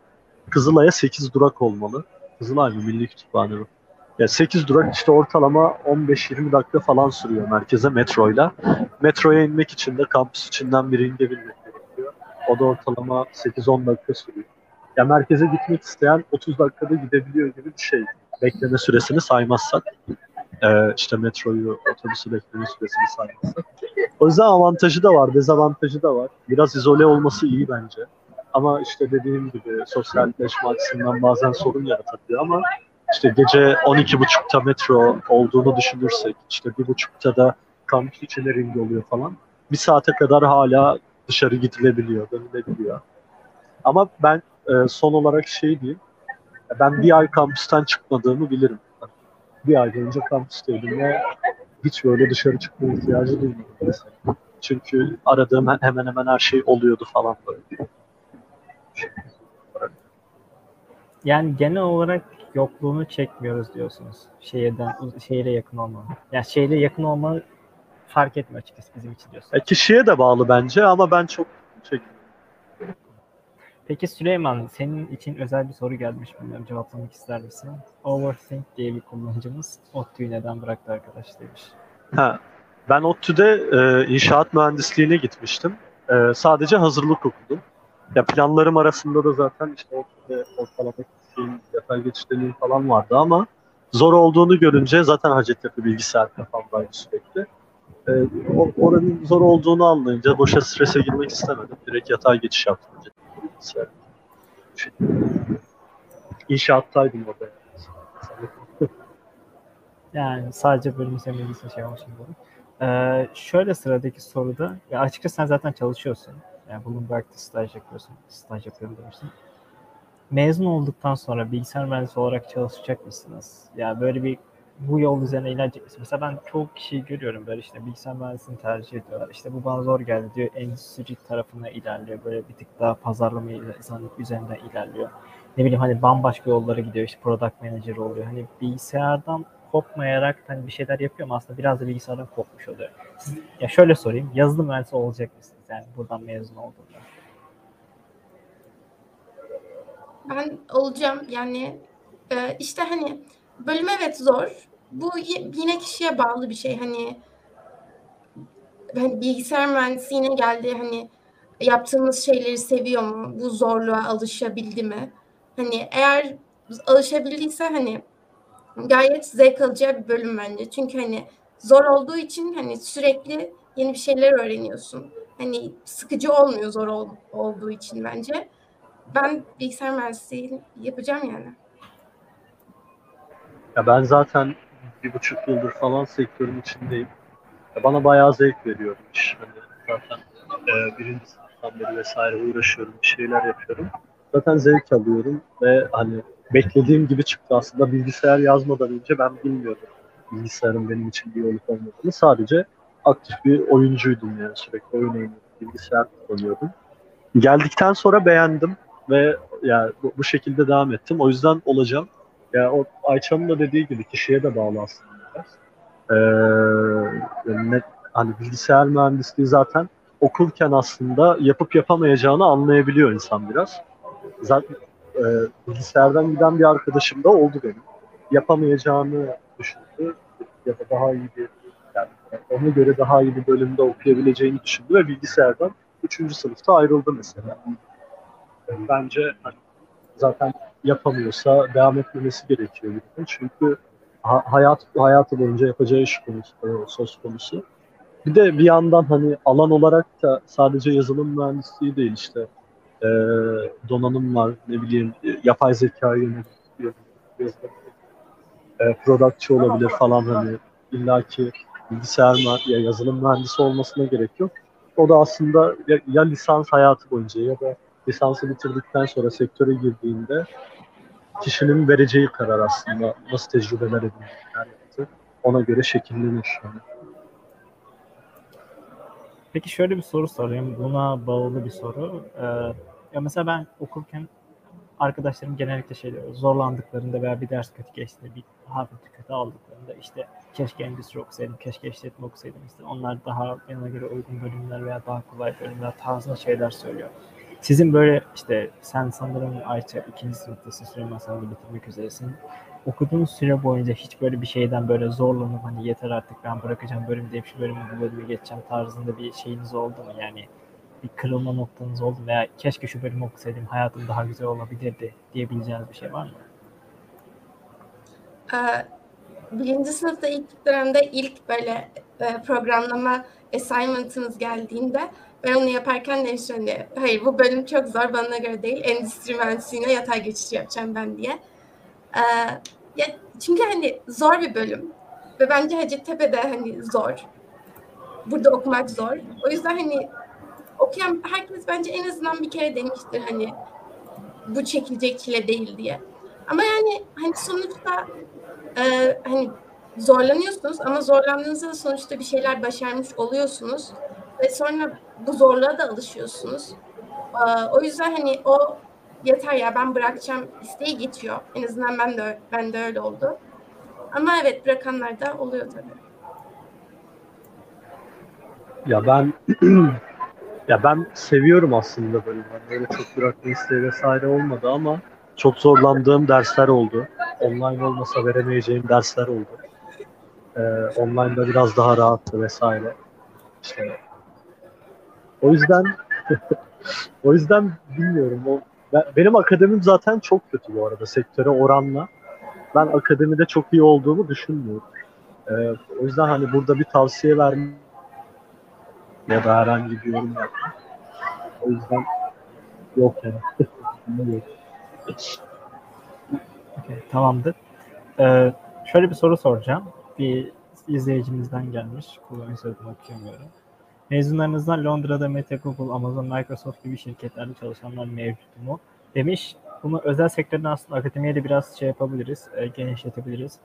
Kızılay'a 8 durak olmalı. Kızılay mı? Milli Kütüphane mi? Ya 8 durak işte ortalama 15-20 dakika falan sürüyor merkeze metroyla. Metroya inmek için de kampüs içinden bir ringe binmek gerekiyor. O da ortalama 8-10 dakika sürüyor. Ya merkeze gitmek isteyen 30 dakikada gidebiliyor gibi bir şey. Bekleme süresini saymazsak. Ee, işte metroyu, otobüsü bekleme süresini saymazsak. O yüzden avantajı da var, dezavantajı da var. Biraz izole olması iyi bence. Ama işte dediğim gibi sosyalleşme açısından bazen sorun yaratabiliyor ama işte gece 12.30'da metro olduğunu düşünürsek, işte 1.30'da da kampüs içine ring oluyor falan. Bir saate kadar hala dışarı gidilebiliyor, dönülebiliyor. Ama ben e, son olarak şey diyeyim, ben bir ay kampüsten çıkmadığımı bilirim. Bir ay boyunca kampüsteydim ve hiç böyle dışarı çıkma ihtiyacı duymadım. Çünkü aradığım hemen hemen her şey oluyordu falan böyle. Yani genel olarak yokluğunu çekmiyoruz diyorsunuz. Şehirden şehire yakın olma. Yani şehire yakın olma fark etmiyor açıkçası bizim için diyorsunuz. E, kişiye de bağlı bence ama ben çok şey, Peki Süleyman, senin için özel bir soru gelmiş bilmiyorum. Cevaplamak ister misin? Overthink diye bir kullanıcımız ODTÜ'yü neden bıraktı arkadaş demiş. Ha, ben ODTÜ'de e, inşaat mühendisliğine gitmiştim. E, sadece hazırlık okudum. Ya planlarım arasında da zaten işte ortalama şeyin, yatay geçiş deneyim falan vardı ama zor olduğunu görünce zaten Hacettepe bilgisayar kafamdaydı sürekli. E, o- oranın zor olduğunu anlayınca boşa strese girmek istemedim. Direkt yatay geçiş yaptım. Bilgisayar. İnşaattaydım orada. [LAUGHS] yani. Sadece bölüm sevmediği şey olmuş. Ee, şöyle sıradaki soruda, ya açıkçası sen zaten çalışıyorsun. Yani Bloomberg'de staj yapıyorsun. Staj yapıyorum demiştin. mezun olduktan sonra bilgisayar mühendisi olarak çalışacak mısınız? Ya böyle bir bu yol üzerine ilerleyecek misiniz? Mesela ben çok kişi görüyorum böyle işte bilgisayar mühendisliğini tercih ediyorlar. İşte bu bana zor geldi diyor. Endüstri tarafına ilerliyor. Böyle bir tık daha pazarlama üzerinden ilerliyor. Ne bileyim hani bambaşka yollara gidiyor. İşte product manager oluyor. Hani bilgisayardan kopmayarak hani bir şeyler yapıyor ama aslında biraz da bilgisayardan kopmuş oluyor. Ya şöyle sorayım. Yazılım mühendisi olacak mısınız? Yani buradan mezun olduğunda. Ben olacağım yani e, işte hani bölüm evet zor. Bu yine kişiye bağlı bir şey. Hani hani bilgisayar mühendisliğine geldi hani yaptığımız şeyleri seviyor mu? Bu zorluğa alışabildi mi? Hani eğer alışabildiyse hani gayet zevk alacağı bir bölüm bence. Çünkü hani zor olduğu için hani sürekli yeni bir şeyler öğreniyorsun. Hani sıkıcı olmuyor zor ol, olduğu için bence. Ben bilgisayar mühendisliği yapacağım yani. Ya ben zaten bir buçuk yıldır falan sektörün içindeyim. Ya bana bayağı zevk veriyor iş. Hani zaten e, birinci sınıftan beri vesaire uğraşıyorum, bir şeyler yapıyorum. Zaten zevk alıyorum ve hani beklediğim gibi çıktı aslında. Bilgisayar yazmadan önce ben bilmiyordum bilgisayarın benim için bir olup olmadığını. Sadece aktif bir oyuncuydum yani sürekli oyun bilgisayar kullanıyordum. Geldikten sonra beğendim ve yani bu, bu şekilde devam ettim. O yüzden olacağım. Ya yani o Ayça'nın da dediği gibi kişiye de bağlı aslında biraz. Ee, ne, hani bilgisayar mühendisliği zaten okurken aslında yapıp yapamayacağını anlayabiliyor insan biraz. Zaten e, bilgisayardan giden bir arkadaşım da oldu benim. Yapamayacağını düşündü ya da daha iyi bir yani ona göre daha iyi bir bölümde okuyabileceğini düşündü ve bilgisayardan 3. sınıfta ayrıldı mesela. Bence hani, zaten yapamıyorsa devam etmemesi gerekiyor. Çünkü ha, hayat hayatı boyunca yapacağı iş konusu, söz konusu. Bir de bir yandan hani alan olarak da sadece yazılım mühendisliği değil işte e, donanım var ne bileyim yapay zeka yönetiyor e, productçı olabilir falan hani illaki bilgisayar ya yazılım mühendisi olmasına gerek yok. O da aslında ya, ya lisans hayatı boyunca ya da lisansı bitirdikten sonra sektöre girdiğinde kişinin vereceği karar aslında nasıl tecrübeler edindiği ona göre şekillenir. Yani. Peki şöyle bir soru sorayım. Buna bağlı bir soru. Ee, ya mesela ben okurken arkadaşlarım genellikle şey diyor, zorlandıklarında veya bir ders kötü geçtiğinde, bir hafif kötü aldıklarında işte keşke endüstri okusaydım, keşke işletme okusaydım. İşte onlar daha bana göre uygun bölümler veya daha kolay bölümler tarzında şeyler söylüyor. Sizin böyle işte sen sanırım Ayça ikinci sınıftasın, Süleyman de bitirmek üzeresin. Okuduğunuz süre boyunca hiç böyle bir şeyden böyle zorlanıp hani yeter artık ben bırakacağım bölüm deyip şu bölümü bu bölüme geçeceğim tarzında bir şeyiniz oldu mu? Yani bir kırılma noktanız oldu mu? veya keşke şu bölümü okusaydım hayatım daha güzel olabilirdi diyebileceğiniz bir şey var mı? Ee, birinci sınıfta ilk dönemde ilk böyle e, programlama assignment'ınız geldiğinde ben onu yaparken demiştim hani hayır bu bölüm çok zor bana göre değil. Endüstri mühendisliğine yatay geçiş yapacağım ben diye. Ee, ya çünkü hani zor bir bölüm ve bence Hacettepe'de hani zor. Burada okumak zor. O yüzden hani okuyan herkes bence en azından bir kere demiştir hani bu çekilecek çile değil diye. Ama yani hani sonuçta e, hani zorlanıyorsunuz ama zorlandığınızda sonuçta bir şeyler başarmış oluyorsunuz ve sonra bu zorluğa da alışıyorsunuz. E, o yüzden hani o yeter ya ben bırakacağım isteği geçiyor. En azından ben de ben de öyle oldu. Ama evet bırakanlar da oluyor tabii. Ya ben [CLEARS THROAT] ya ben seviyorum aslında böyle. Böyle çok bırakma isteği vesaire olmadı ama çok zorlandığım dersler oldu. Online olmasa veremeyeceğim dersler oldu. Ee, online'da biraz daha rahattı vesaire. İşte o yüzden [LAUGHS] o yüzden bilmiyorum. O, benim akademim zaten çok kötü bu arada sektöre oranla. Ben akademide çok iyi olduğumu düşünmüyorum. Ee, o yüzden hani burada bir tavsiye vermem ya da herhangi bir yorum yapmam. O yüzden yok yani. [LAUGHS] Okay, tamamdır. Ee, şöyle bir soru soracağım. Bir izleyicimizden gelmiş. Kullanıcı soyadını okuyamıyorum. Mezunlarınızdan Londra'da Meta, Google, Amazon, Microsoft gibi şirketlerde çalışanlar mevcut mu? Demiş. bunu özel sektörden aslında akademiye de biraz şey yapabiliriz, e, genişletebiliriz.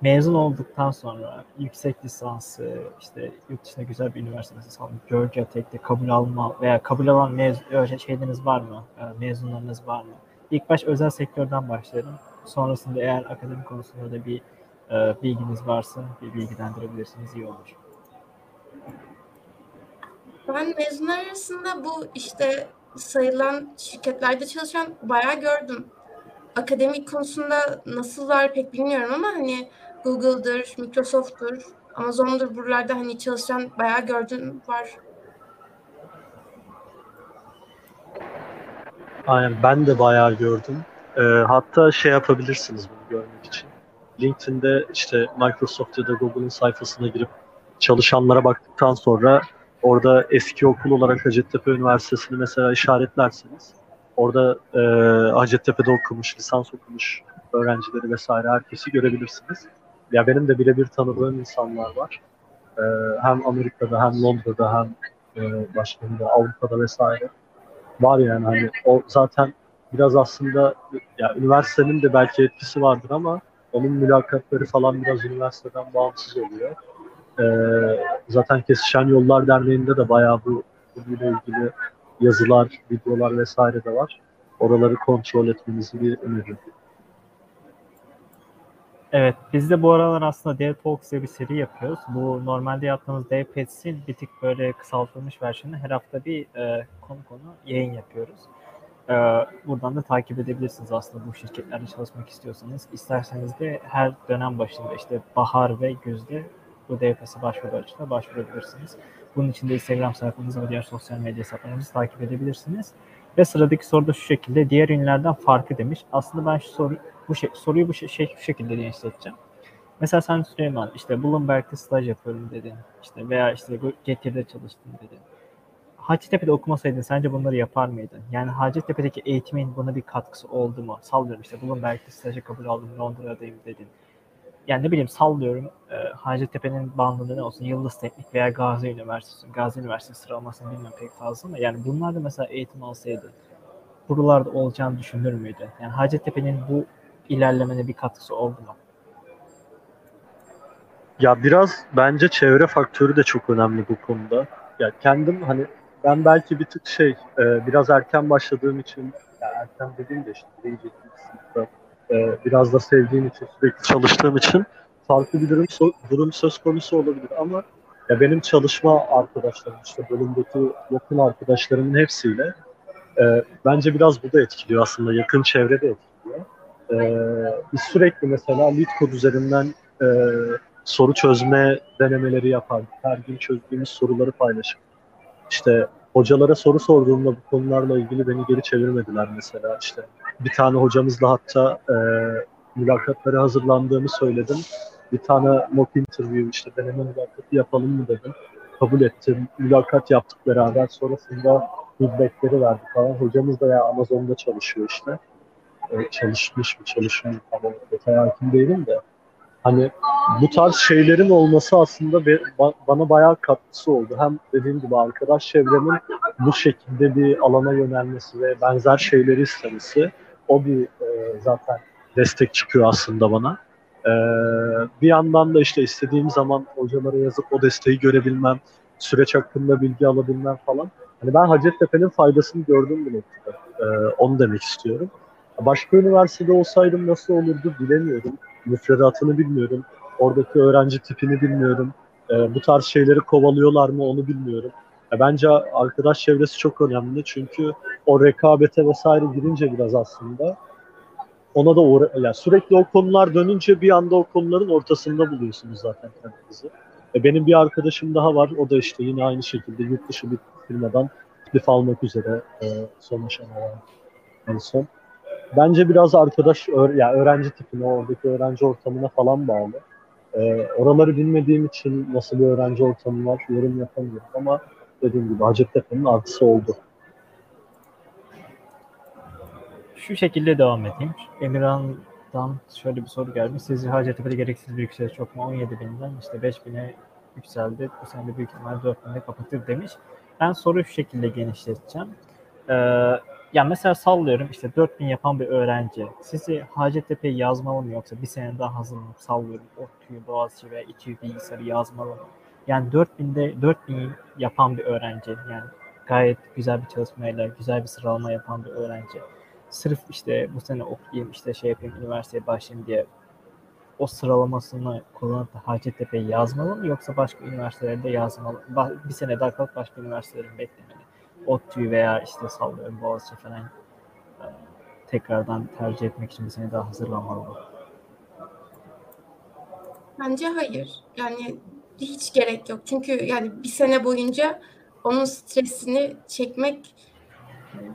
Mezun olduktan sonra yüksek lisansı, işte yurt dışında güzel bir üniversite mesela Georgia Tech'te kabul alma veya kabul alan mez öyle şeyleriniz var mı? E, mezunlarınız var mı? İlk baş özel sektörden başlayalım. Sonrasında eğer akademik konusunda da bir e, bilginiz varsa bir bilgilendirebilirsiniz iyi olur. Ben mezunlar arasında bu işte sayılan şirketlerde çalışan bayağı gördüm. Akademik konusunda nasıllar pek bilmiyorum ama hani Google'dır, Microsoft'tur, Amazon'dur buralarda hani çalışan bayağı gördüm var. Aynen ben de bayağı gördüm. Ee, hatta şey yapabilirsiniz bunu görmek için. LinkedIn'de işte Microsoft ya da Google'ın sayfasına girip çalışanlara baktıktan sonra orada eski okul olarak Hacettepe Üniversitesi'ni mesela işaretlerseniz orada e, Hacettepe'de okumuş, lisans okumuş öğrencileri vesaire herkesi görebilirsiniz. Ya benim de birebir tanıdığım insanlar var. E, hem Amerika'da hem Londra'da hem e, başka bir Avrupa'da vesaire var yani hani o zaten biraz aslında ya üniversitenin de belki etkisi vardır ama onun mülakatları falan biraz üniversiteden bağımsız oluyor. Ee, zaten Kesişen Yollar Derneği'nde de bayağı bu konuyla ilgili yazılar, videolar vesaire de var. Oraları kontrol etmenizi bir öneririm. Evet, biz de bu aralar aslında Dev Talks diye bir seri yapıyoruz. Bu normalde yaptığımız Dev Pets'in bir tık böyle kısaltılmış versiyonu her hafta bir e, konu konu yayın yapıyoruz. E, buradan da takip edebilirsiniz aslında bu şirketlerde çalışmak istiyorsanız. İsterseniz de her dönem başında işte bahar ve güzde bu Dev Pets'e başvuru açısından başvurabilirsiniz. Bunun için de Instagram sayfamızı ve diğer sosyal medya hesaplarımızı takip edebilirsiniz. Ve sıradaki soru da şu şekilde. Diğer ünlülerden farkı demiş. Aslında ben şu soru, bu şey, soruyu bu şey, şu şekilde genişleteceğim. Mesela sen Süleyman işte Bloomberg'de staj yapıyorum dedin. İşte veya işte Getir'de çalıştım dedin. Hacettepe'de okumasaydın sence bunları yapar mıydın? Yani Hacettepe'deki eğitimin buna bir katkısı oldu mu? Sallıyorum işte Bloomberg'de staja kabul aldım Londra'dayım dedin. Yani ne bileyim sallıyorum e, Hacettepe'nin bandında ne olsun Yıldız Teknik veya Gazi Üniversitesi. Gazi Üniversitesi sıralamasını bilmiyorum pek fazla ama yani bunlar da mesela eğitim alsaydı buralarda olacağını düşünür müydü? Yani Hacettepe'nin bu ilerlemene bir katkısı oldu mu? Ya biraz bence çevre faktörü de çok önemli bu konuda. Ya kendim hani ben belki bir tık şey e, biraz erken başladığım için ya erken dediğim de işte birinci sınıfta e, biraz da sevdiğim için sürekli çalıştığım için farklı bir durum durum söz konusu olabilir ama ya benim çalışma arkadaşlarım işte bölümdeki yakın arkadaşlarımın hepsiyle e, bence biraz bu da etkiliyor aslında yakın çevre de etkiliyor. E, biz sürekli mesela lead kod üzerinden e, soru çözme denemeleri yapardık. Her gün çözdüğümüz soruları paylaşıp işte hocalara soru sorduğumda bu konularla ilgili beni geri çevirmediler mesela işte bir tane hocamızla hatta e, mülakatları hazırlandığımı söyledim. Bir tane mock interview işte deneme mülakatı yapalım mı dedim. Kabul ettim. Mülakat yaptık beraber. Sonrasında feedbackleri verdik falan. Hocamız da ya Amazon'da çalışıyor işte. Çalışmış mı çalışmıyor mu falan. Detay hakim değilim de. Hani bu tarz şeylerin olması aslında be, ba, bana bayağı katkısı oldu. Hem dediğim gibi arkadaş çevremin bu şekilde bir alana yönelmesi ve benzer şeyleri istemesi o bir e, zaten destek çıkıyor aslında bana. E, bir yandan da işte istediğim zaman hocalara yazıp o desteği görebilmem, süreç hakkında bilgi alabilmem falan. Hani ben Hacettepe'nin faydasını gördüm bu noktada. E, onu demek istiyorum. Başka üniversitede olsaydım nasıl olurdu bilemiyorum. Müfredatını bilmiyorum. Oradaki öğrenci tipini bilmiyorum. E, bu tarz şeyleri kovalıyorlar mı onu bilmiyorum. E, bence arkadaş çevresi çok önemli çünkü o rekabete vesaire girince biraz aslında ona da uğra yani sürekli o konular dönünce bir anda o konuların ortasında buluyorsunuz zaten kendinizi. E, benim bir arkadaşım daha var. O da işte yine aynı şekilde yurt dışı bir firmadan teklif almak üzere e, son aşamaya en son. Bence biraz arkadaş, öğ yani öğrenci tipine, oradaki öğrenci ortamına falan bağlı. E, oraları bilmediğim için nasıl bir öğrenci ortamı var yorum yapamıyorum ama dediğim gibi Hacettepe'nin artısı oldu. Şu şekilde devam edeyim. Emirhan'dan şöyle bir soru gelmiş. Sizce Hacettepe'de gereksiz bir yükseliş çok mu? 17 binden işte 5 bine yükseldi. Bu sene büyük ihtimalle 4 binde kapatır demiş. Ben soruyu şu şekilde genişleteceğim. Ee, ya mesela sallıyorum işte 4000 yapan bir öğrenci sizi Hacettepe'ye yazmalı mı yoksa bir sene daha hazırlanıp sallıyorum ODTÜ'yü, Boğaziçi veya İTÜ bilgisayarı yazmalı mı? Yani 4000'de 4000 yapan bir öğrenci yani gayet güzel bir çalışmayla güzel bir sıralama yapan bir öğrenci sırf işte bu sene okuyayım işte şey yapayım üniversiteye başlayayım diye o sıralamasını kullanıp da Hacettepe'ye yazmalı mı yoksa başka üniversitelerde yazmalı bir sene daha kalıp başka üniversitelerin beklemeli ODTÜ veya işte sallıyorum Boğaziçi falan e, tekrardan tercih etmek için bir sene daha hazırlanmalı mı? Bence hayır. Yani hiç gerek yok. Çünkü yani bir sene boyunca onun stresini çekmek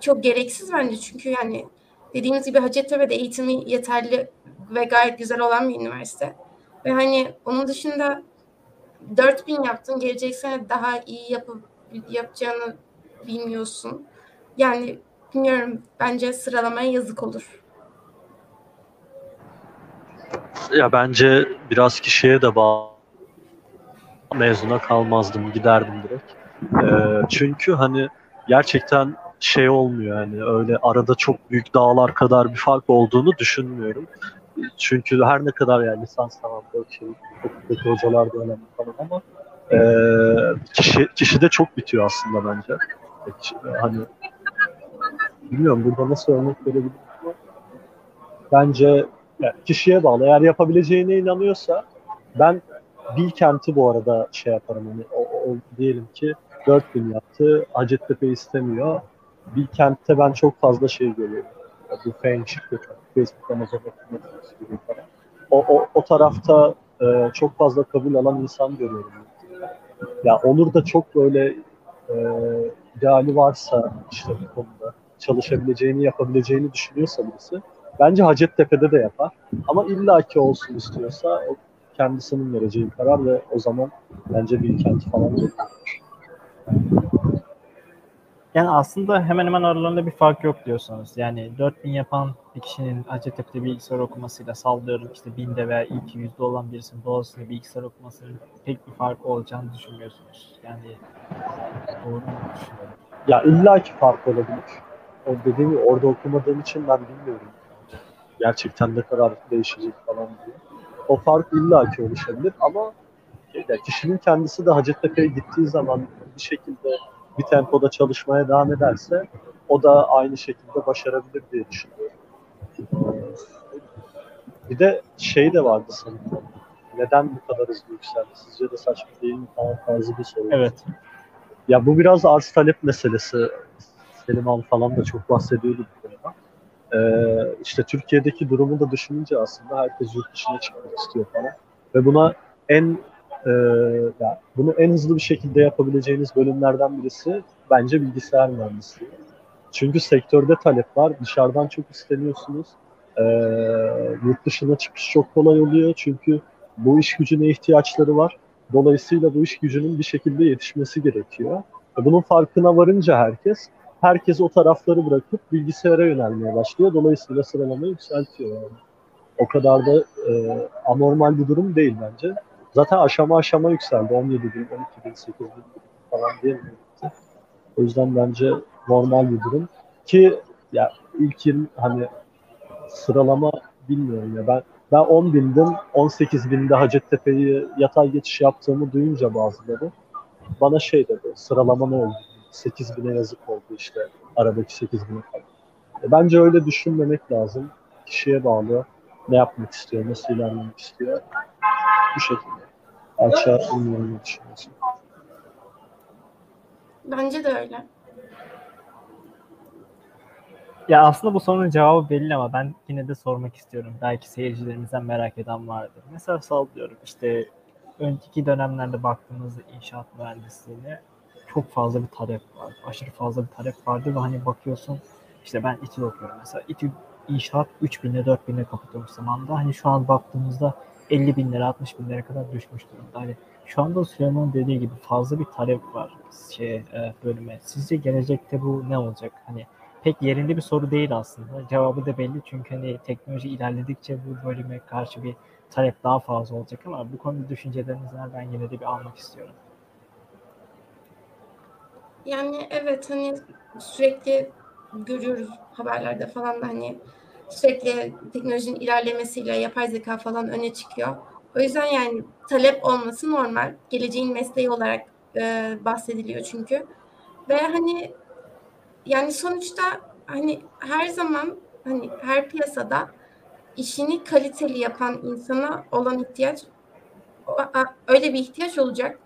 çok gereksiz bence. Çünkü yani dediğimiz gibi Hacettepe'de eğitimi yeterli ve gayet güzel olan bir üniversite. Ve hani onun dışında 4000 yaptın. Gelecek sene daha iyi yapıp yapacağını bilmiyorsun. Yani bilmiyorum. Bence sıralamaya yazık olur. Ya bence biraz kişiye de bağlı. Mezuna kalmazdım, giderdim direkt. Ee, çünkü hani gerçekten şey olmuyor yani öyle arada çok büyük dağlar kadar bir fark olduğunu düşünmüyorum. Çünkü her ne kadar yani lisans tamam şey, çok kötü hocalar da önemli falan ama e, kişi, kişi de çok bitiyor aslında bence. Hani bilmiyorum burada nasıl örnek verebilirim bence yani kişiye bağlı. Eğer yapabileceğine inanıyorsa ben Bilkent'i bu arada şey yaparım hani o, o, diyelim ki 4000 yaptı. Hacettepe istemiyor. Bilkent'te ben çok fazla şey görüyorum. Bu Fame şirketi, Facebook, Amazon gibi falan. O, o, o tarafta e, çok fazla kabul alan insan görüyorum. Ya Onur da çok böyle e, ideali varsa işte bu konuda çalışabileceğini, yapabileceğini düşünüyorsa birisi bence Hacettepe'de de yapar. Ama illaki olsun istiyorsa o kendisinin vereceği karar ve o zaman bence Bilkent falan yapar. Yani aslında hemen hemen aralarında bir fark yok diyorsunuz. Yani 4000 yapan bir kişinin Hacettepe'de bilgisayar okumasıyla sallıyorum işte binde veya ilk yüzde olan birisinin dolayısıyla bilgisayar okumasının pek bir fark olacağını düşünmüyorsunuz. Yani doğru mu düşünüyorum? Ya illaki fark olabilir. O dediğim gibi orada okumadığım için ben bilmiyorum. Gerçekten ne kadar değişecek falan diye. O fark illaki oluşabilir ama ya kişinin kendisi de Hacettepe'ye gittiği zaman bir şekilde bir tempoda çalışmaya devam ederse o da aynı şekilde başarabilir diye düşünüyorum. Bir de şey de vardı sanırım. Neden bu kadar hızlı yükseldi? Sizce de saçma değil mi falan tarzı bir soru. Evet. Ya bu biraz arz talep meselesi. Selim Han falan da çok bahsediyordu bu konuda. Ee, işte Türkiye'deki durumu da düşününce aslında herkes yurt dışına çıkmak istiyor falan. Ve buna en e, yani bunu en hızlı bir şekilde yapabileceğiniz bölümlerden birisi bence bilgisayar mühendisliği. Çünkü sektörde talep var. Dışarıdan çok isteniyorsunuz. E, yurt dışına çıkış çok kolay oluyor. Çünkü bu iş gücüne ihtiyaçları var. Dolayısıyla bu iş gücünün bir şekilde yetişmesi gerekiyor. Bunun farkına varınca herkes, herkes o tarafları bırakıp bilgisayara yönelmeye başlıyor. Dolayısıyla sıralamayı yükseltiyor. O kadar da e, anormal bir durum değil bence. Zaten aşama aşama yükseldi. 17 bin, 12 bin, 8 bin falan diye? O yüzden bence normal bir durum. Ki ya ilk 20 hani sıralama bilmiyorum ya ben ben 10 bindim 18 binde Hacettepe'yi yatay geçiş yaptığımı duyunca bazıları bana şey dedi sıralama ne oldu 8 bine yazık oldu işte aradaki 8 bine. E, bence öyle düşünmemek lazım. Kişiye bağlı ne yapmak istiyor, nasıl ilerlemek istiyor. Bu şekilde. Aşağı düşünüyorsun. Bence de öyle. Ya aslında bu sorunun cevabı belli ama ben yine de sormak istiyorum. Belki seyircilerimizden merak eden vardır. Mesela sallıyorum işte önceki dönemlerde baktığımızda inşaat mühendisliğine çok fazla bir talep var. Aşırı fazla bir talep vardı ve hani bakıyorsun işte ben İTÜ okuyorum mesela. İTÜ inşaat 3 binle 4 binle kapatılmış zamanda. Hani şu an baktığımızda 50 bin lira 60 bin lira kadar düşmüş durumda. Hani şu anda Süleyman'ın dediği gibi fazla bir talep var şey e, bölüme. Sizce gelecekte bu ne olacak? Hani pek yerinde bir soru değil aslında. Cevabı da belli çünkü hani teknoloji ilerledikçe bu bölüme karşı bir talep daha fazla olacak ama bu konuda düşüncelerinizi ben yine de bir almak istiyorum. Yani evet hani sürekli görüyoruz haberlerde falan da hani sürekli teknolojinin ilerlemesiyle yapay zeka falan öne çıkıyor. O yüzden yani talep olması normal. Geleceğin mesleği olarak e, bahsediliyor çünkü. Ve hani yani sonuçta hani her zaman hani her piyasada işini kaliteli yapan insana olan ihtiyaç öyle bir ihtiyaç olacak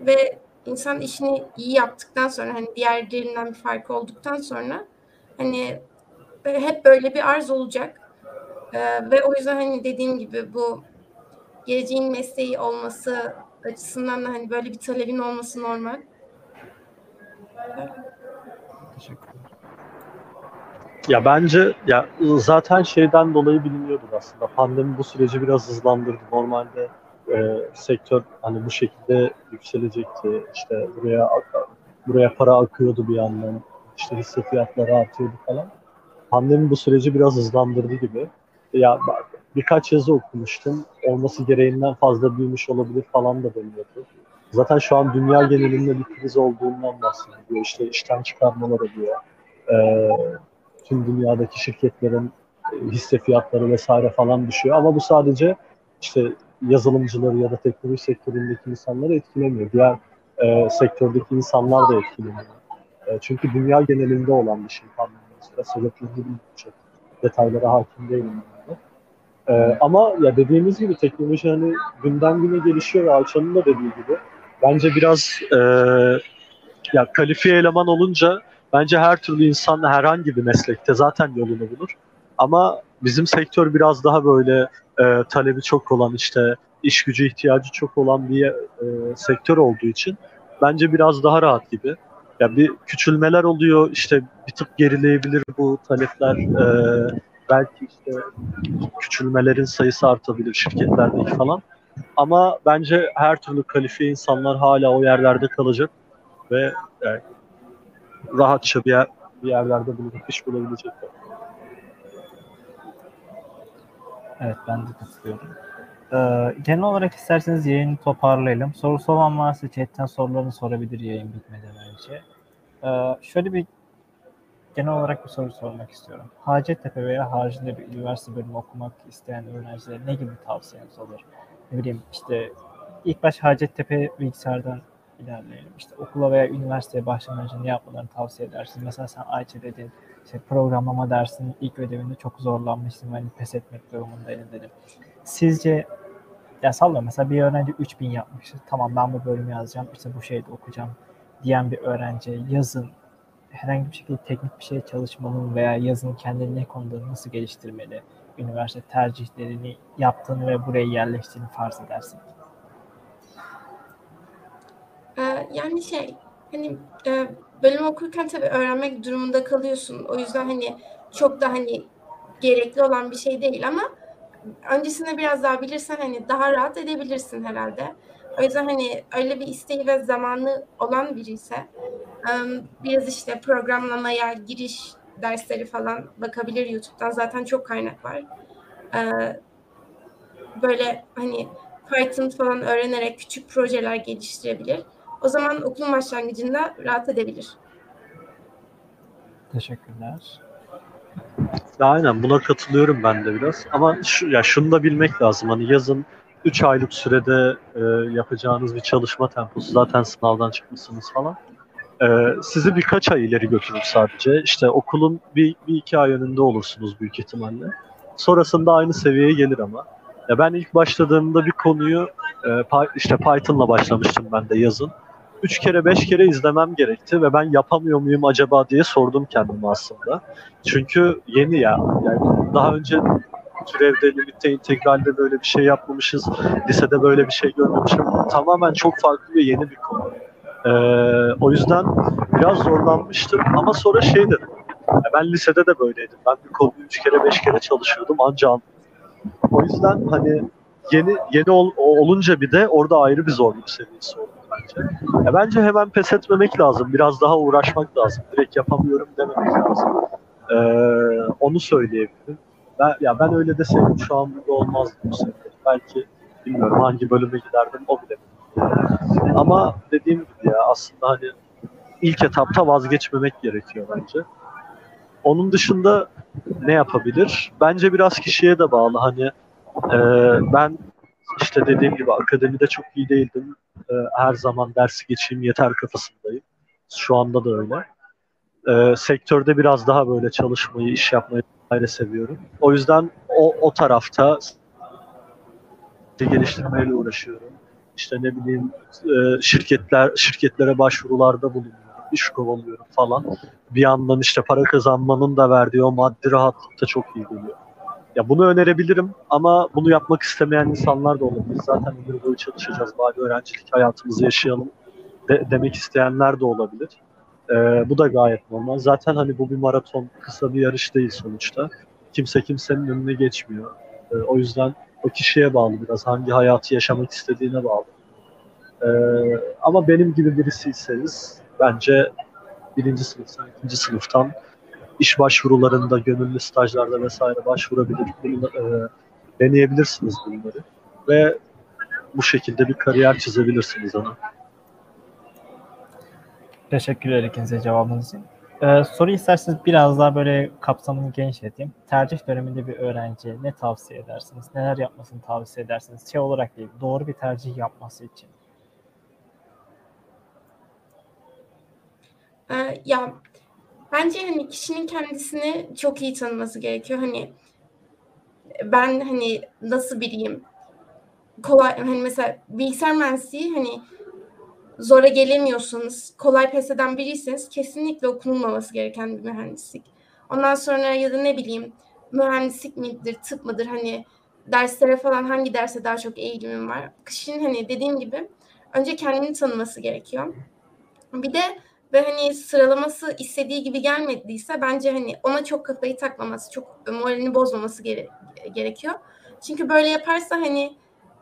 ve insan işini iyi yaptıktan sonra hani diğerlerinden bir farkı olduktan sonra hani hep böyle bir arz olacak. Ee, ve o yüzden hani dediğim gibi bu geleceğin mesleği olması açısından da hani böyle bir talebin olması normal. Ya bence ya zaten şeyden dolayı biliniyordur aslında. Pandemi bu süreci biraz hızlandırdı. Normalde e, sektör hani bu şekilde yükselecekti. İşte buraya buraya para akıyordu bir yandan. İşte hisse fiyatları artıyordu falan. Pandemi bu süreci biraz hızlandırdı gibi. Ya birkaç yazı okumuştum. Olması gereğinden fazla büyümüş olabilir falan da deniyordu. Zaten şu an dünya genelinde bir kriz olduğundan bahsediliyor. İşte işten çıkarmalar oluyor. Ee, tüm dünyadaki şirketlerin e, hisse fiyatları vesaire falan düşüyor. Ama bu sadece işte yazılımcıları ya da teknoloji sektöründeki insanları etkilemiyor. Diğer e, sektördeki insanlar da etkileniyor. E, çünkü dünya genelinde olan bir şey. Pandeminin sebeplerini bilmiyorum. Detaylara hakim değilim. Ee, ama ya dediğimiz gibi teknoloji hani günden güne gelişiyor ve Alçan'ın da dediği gibi bence biraz e, ya kalifiye eleman olunca bence her türlü insan herhangi bir meslekte zaten yolunu bulur. Ama bizim sektör biraz daha böyle e, talebi çok olan işte iş gücü ihtiyacı çok olan bir e, sektör olduğu için bence biraz daha rahat gibi. Ya bir küçülmeler oluyor işte bir tık gerileyebilir bu talepler. E, belki işte küçülmelerin sayısı artabilir şirketlerdeki falan. Ama bence her türlü kalifiye insanlar hala o yerlerde kalacak ve yani, rahatça bir, yer, bir yerlerde bulunup iş bulabilecekler. Evet ben de katılıyorum. Ee, genel olarak isterseniz yayını toparlayalım. Sorusu olan varsa chatten sorularını sorabilir yayın bitmeden önce. Ee, şöyle bir genel olarak bir soru sormak istiyorum. Hacettepe veya haricinde bir üniversite bölümü okumak isteyen öğrencilere ne gibi tavsiyeniz olur? Ne bileyim işte ilk baş Hacettepe bilgisayardan ilerleyelim. İşte okula veya üniversiteye başlamadan önce ne yapmalarını tavsiye edersin? Mesela sen Ayça dedin, işte programlama dersinin ilk ödevinde çok zorlanmıştım. Hani pes etmek durumundaydın dedim. Sizce ya sallıyorum mesela bir öğrenci 3000 yapmış. Tamam ben bu bölümü yazacağım. işte bu şeyde okuyacağım diyen bir öğrenci yazın herhangi bir şekilde teknik bir şey çalışmanın veya yazın kendini ne konuda nasıl geliştirmeli, üniversite tercihlerini yaptığını ve buraya yerleştiğini farz edersin. Ee, yani şey hani e, bölüm okurken tabii öğrenmek durumunda kalıyorsun. O yüzden hani çok da hani gerekli olan bir şey değil ama öncesinde biraz daha bilirsen hani daha rahat edebilirsin herhalde. O yüzden hani öyle bir isteği ve zamanı olan biri ise biraz işte programlamaya giriş dersleri falan bakabilir YouTube'dan. Zaten çok kaynak var. Böyle hani Python falan öğrenerek küçük projeler geliştirebilir. O zaman okulun başlangıcında rahat edebilir. Teşekkürler. Aynen buna katılıyorum ben de biraz. Ama şu, ya şunu da bilmek lazım. Hani yazın 3 aylık sürede e, yapacağınız bir çalışma temposu zaten sınavdan çıkmışsınız falan. E, sizi birkaç ay ileri götürür sadece. İşte okulun bir, bir iki ay önünde olursunuz büyük ihtimalle. Sonrasında aynı seviyeye gelir ama. Ya ben ilk başladığımda bir konuyu e, işte Python'la başlamıştım ben de yazın. Üç kere beş kere izlemem gerekti ve ben yapamıyor muyum acaba diye sordum kendime aslında. Çünkü yeni ya. Yani daha önce türevde, limitte, integralde böyle bir şey yapmamışız. Lisede böyle bir şey görmemişim. Tamamen çok farklı ve yeni bir konu. Ee, o yüzden biraz zorlanmıştım ama sonra şey dedim. Ben lisede de böyleydim. Ben bir konuyu üç kere beş kere çalışıyordum anca anladım. O yüzden hani yeni yeni ol, olunca bir de orada ayrı bir zorluk seviyesi oldu bence. Ya bence hemen pes etmemek lazım. Biraz daha uğraşmak lazım. Direkt yapamıyorum dememek lazım. Ee, onu söyleyebilirim. Ben, ya ben öyle deseydim şu an burada olmazdım bu. Belki bilmiyorum hangi bölüme giderdim o bile. Ama dediğim gibi ya aslında hani ilk etapta vazgeçmemek gerekiyor bence. Onun dışında ne yapabilir? Bence biraz kişiye de bağlı. Hani e, ben işte dediğim gibi akademide çok iyi değildim. E, her zaman dersi geçeyim yeter kafasındayım. Şu anda da öyle. E, sektörde biraz daha böyle çalışmayı, iş yapmayı vesaire seviyorum. O yüzden o, o tarafta geliştirmeyle uğraşıyorum. İşte ne bileyim e, şirketler şirketlere başvurularda bulunuyorum, iş kovalıyorum falan. Bir yandan işte para kazanmanın da verdiği o maddi rahatlık da çok iyi geliyor. Ya bunu önerebilirim ama bunu yapmak istemeyen insanlar da olabilir. Zaten ömür boyu çalışacağız, bari öğrencilik hayatımızı yaşayalım de, demek isteyenler de olabilir. Ee, bu da gayet normal. Zaten hani bu bir maraton, kısa bir yarış değil sonuçta. Kimse kimsenin önüne geçmiyor. Ee, o yüzden o kişiye bağlı biraz. Hangi hayatı yaşamak istediğine bağlı. Ee, ama benim gibi birisiyseniz bence birinci sınıftan, ikinci sınıftan iş başvurularında, gönüllü stajlarda vesaire başvurabilir, bunu, e, deneyebilirsiniz bunları. Ve bu şekilde bir kariyer çizebilirsiniz ona. Teşekkürler ikinize cevabınız için. Ee, soru isterseniz biraz daha böyle kapsamını genişleteyim. Tercih döneminde bir öğrenci ne tavsiye edersiniz? Neler yapmasını tavsiye edersiniz? Şey olarak değil, doğru bir tercih yapması için. Ee, ya bence hani kişinin kendisini çok iyi tanıması gerekiyor. Hani ben hani nasıl biriyim? Kolay hani mesela bilgisayar mühendisliği hani zora gelemiyorsanız, kolay pes eden biriyseniz kesinlikle okunulmaması gereken bir mühendislik. Ondan sonra ya da ne bileyim mühendislik midir, tıp mıdır hani derslere falan hangi derse daha çok eğilimim var. Kişinin hani dediğim gibi önce kendini tanıması gerekiyor. Bir de ve hani sıralaması istediği gibi gelmediyse bence hani ona çok kafayı takmaması, çok moralini bozmaması gere- gerekiyor. Çünkü böyle yaparsa hani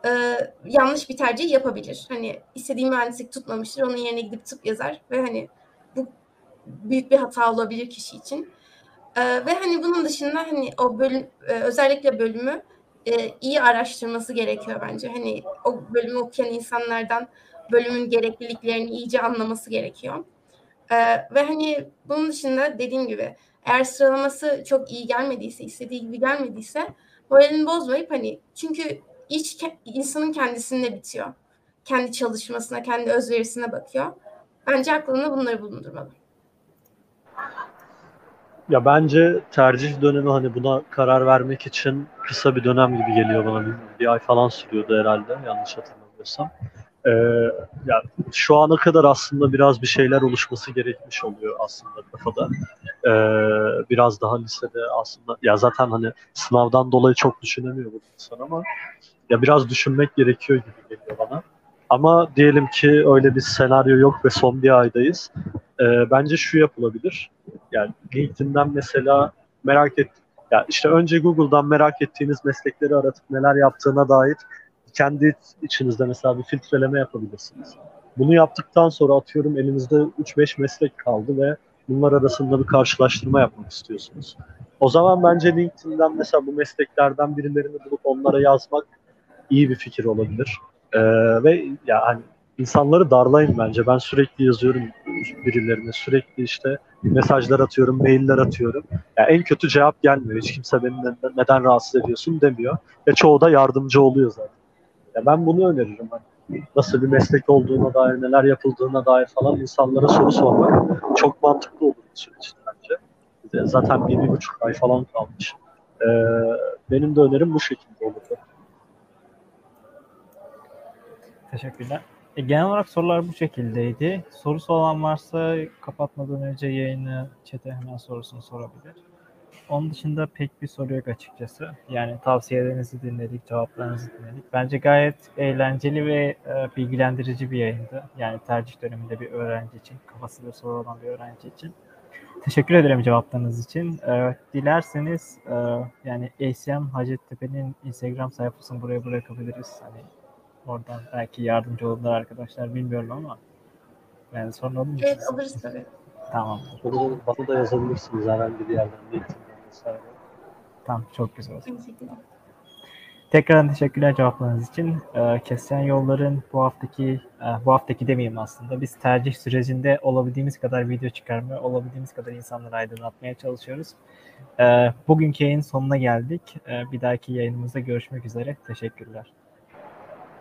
e, yanlış bir tercih yapabilir. Hani istediği mühendislik tutmamıştır, onun yerine gidip tıp yazar ve hani bu büyük bir hata olabilir kişi için. E, ve hani bunun dışında hani o bölüm, e, özellikle bölümü e, iyi araştırması gerekiyor bence. Hani o bölümü okuyan insanlardan bölümün gerekliliklerini iyice anlaması gerekiyor. Ee, ve hani bunun dışında dediğim gibi eğer sıralaması çok iyi gelmediyse, istediği gibi gelmediyse moralini bozmayıp hani çünkü iş insanın kendisinde bitiyor. Kendi çalışmasına, kendi özverisine bakıyor. Bence aklında bunları bulundurmalı. Ya bence tercih dönemi hani buna karar vermek için kısa bir dönem gibi geliyor bana. Bir, bir ay falan sürüyordu herhalde yanlış hatırlamıyorsam. Ee, yani şu ana kadar aslında biraz bir şeyler oluşması gerekmiş oluyor aslında kafada. Ee, biraz daha lisede aslında ya zaten hani sınavdan dolayı çok düşünemiyor bu insan ama ya biraz düşünmek gerekiyor gibi geliyor bana. Ama diyelim ki öyle bir senaryo yok ve son bir aydayız. Ee, bence şu yapılabilir. Yani LinkedIn'den mesela merak et ya işte önce Google'dan merak ettiğiniz meslekleri aratıp neler yaptığına dair kendi içinizde mesela bir filtreleme yapabilirsiniz. Bunu yaptıktan sonra atıyorum elinizde 3-5 meslek kaldı ve bunlar arasında bir karşılaştırma yapmak istiyorsunuz. O zaman bence LinkedIn'den mesela bu mesleklerden birilerini bulup onlara yazmak iyi bir fikir olabilir. Ee, ve ya hani insanları darlayın bence. Ben sürekli yazıyorum birilerine. Sürekli işte mesajlar atıyorum, mailler atıyorum. Yani en kötü cevap gelmiyor. Hiç kimse beni neden rahatsız ediyorsun demiyor. Ve çoğu da yardımcı oluyor zaten. Ya ben bunu öneririm. Hani nasıl bir meslek olduğuna dair, neler yapıldığına dair falan insanlara soru sormak çok mantıklı olur bu süreç bence. Zaten bir, bir buçuk ay falan kalmış. Ee, benim de önerim bu şekilde olurdu. Teşekkürler. E, genel olarak sorular bu şekildeydi. Sorusu olan varsa kapatmadan önce yayını çete hemen sorusunu sorabilir. Onun dışında pek bir soru yok açıkçası. Yani tavsiyelerinizi dinledik, cevaplarınızı dinledik. Bence gayet eğlenceli ve e, bilgilendirici bir yayındı. Yani tercih döneminde bir öğrenci için, kafasında soru olan bir öğrenci için. Teşekkür ederim cevaplarınız için. E, dilerseniz e, yani ACM Hacettepe'nin Instagram sayfasını buraya bırakabiliriz. Hani oradan belki yardımcı olurlar arkadaşlar bilmiyorum ama yani sonra olur mu? Evet alırız tabii. Tamam. Bunu bana da yazabilirsiniz herhangi bir yerden. LinkedIn'den vesaire. Tamam çok güzel. Aynı şekilde. Tekrardan teşekkürler cevaplarınız için. Ee, Kesen Yollar'ın bu haftaki, e, bu haftaki demeyeyim aslında. Biz tercih sürecinde olabildiğimiz kadar video çıkarmaya, olabildiğimiz kadar insanları aydınlatmaya çalışıyoruz. Ee, bugünkü yayın sonuna geldik. Ee, bir dahaki yayınımızda görüşmek üzere. Teşekkürler.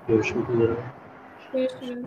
Görüşmek üzere. Görüşürüz.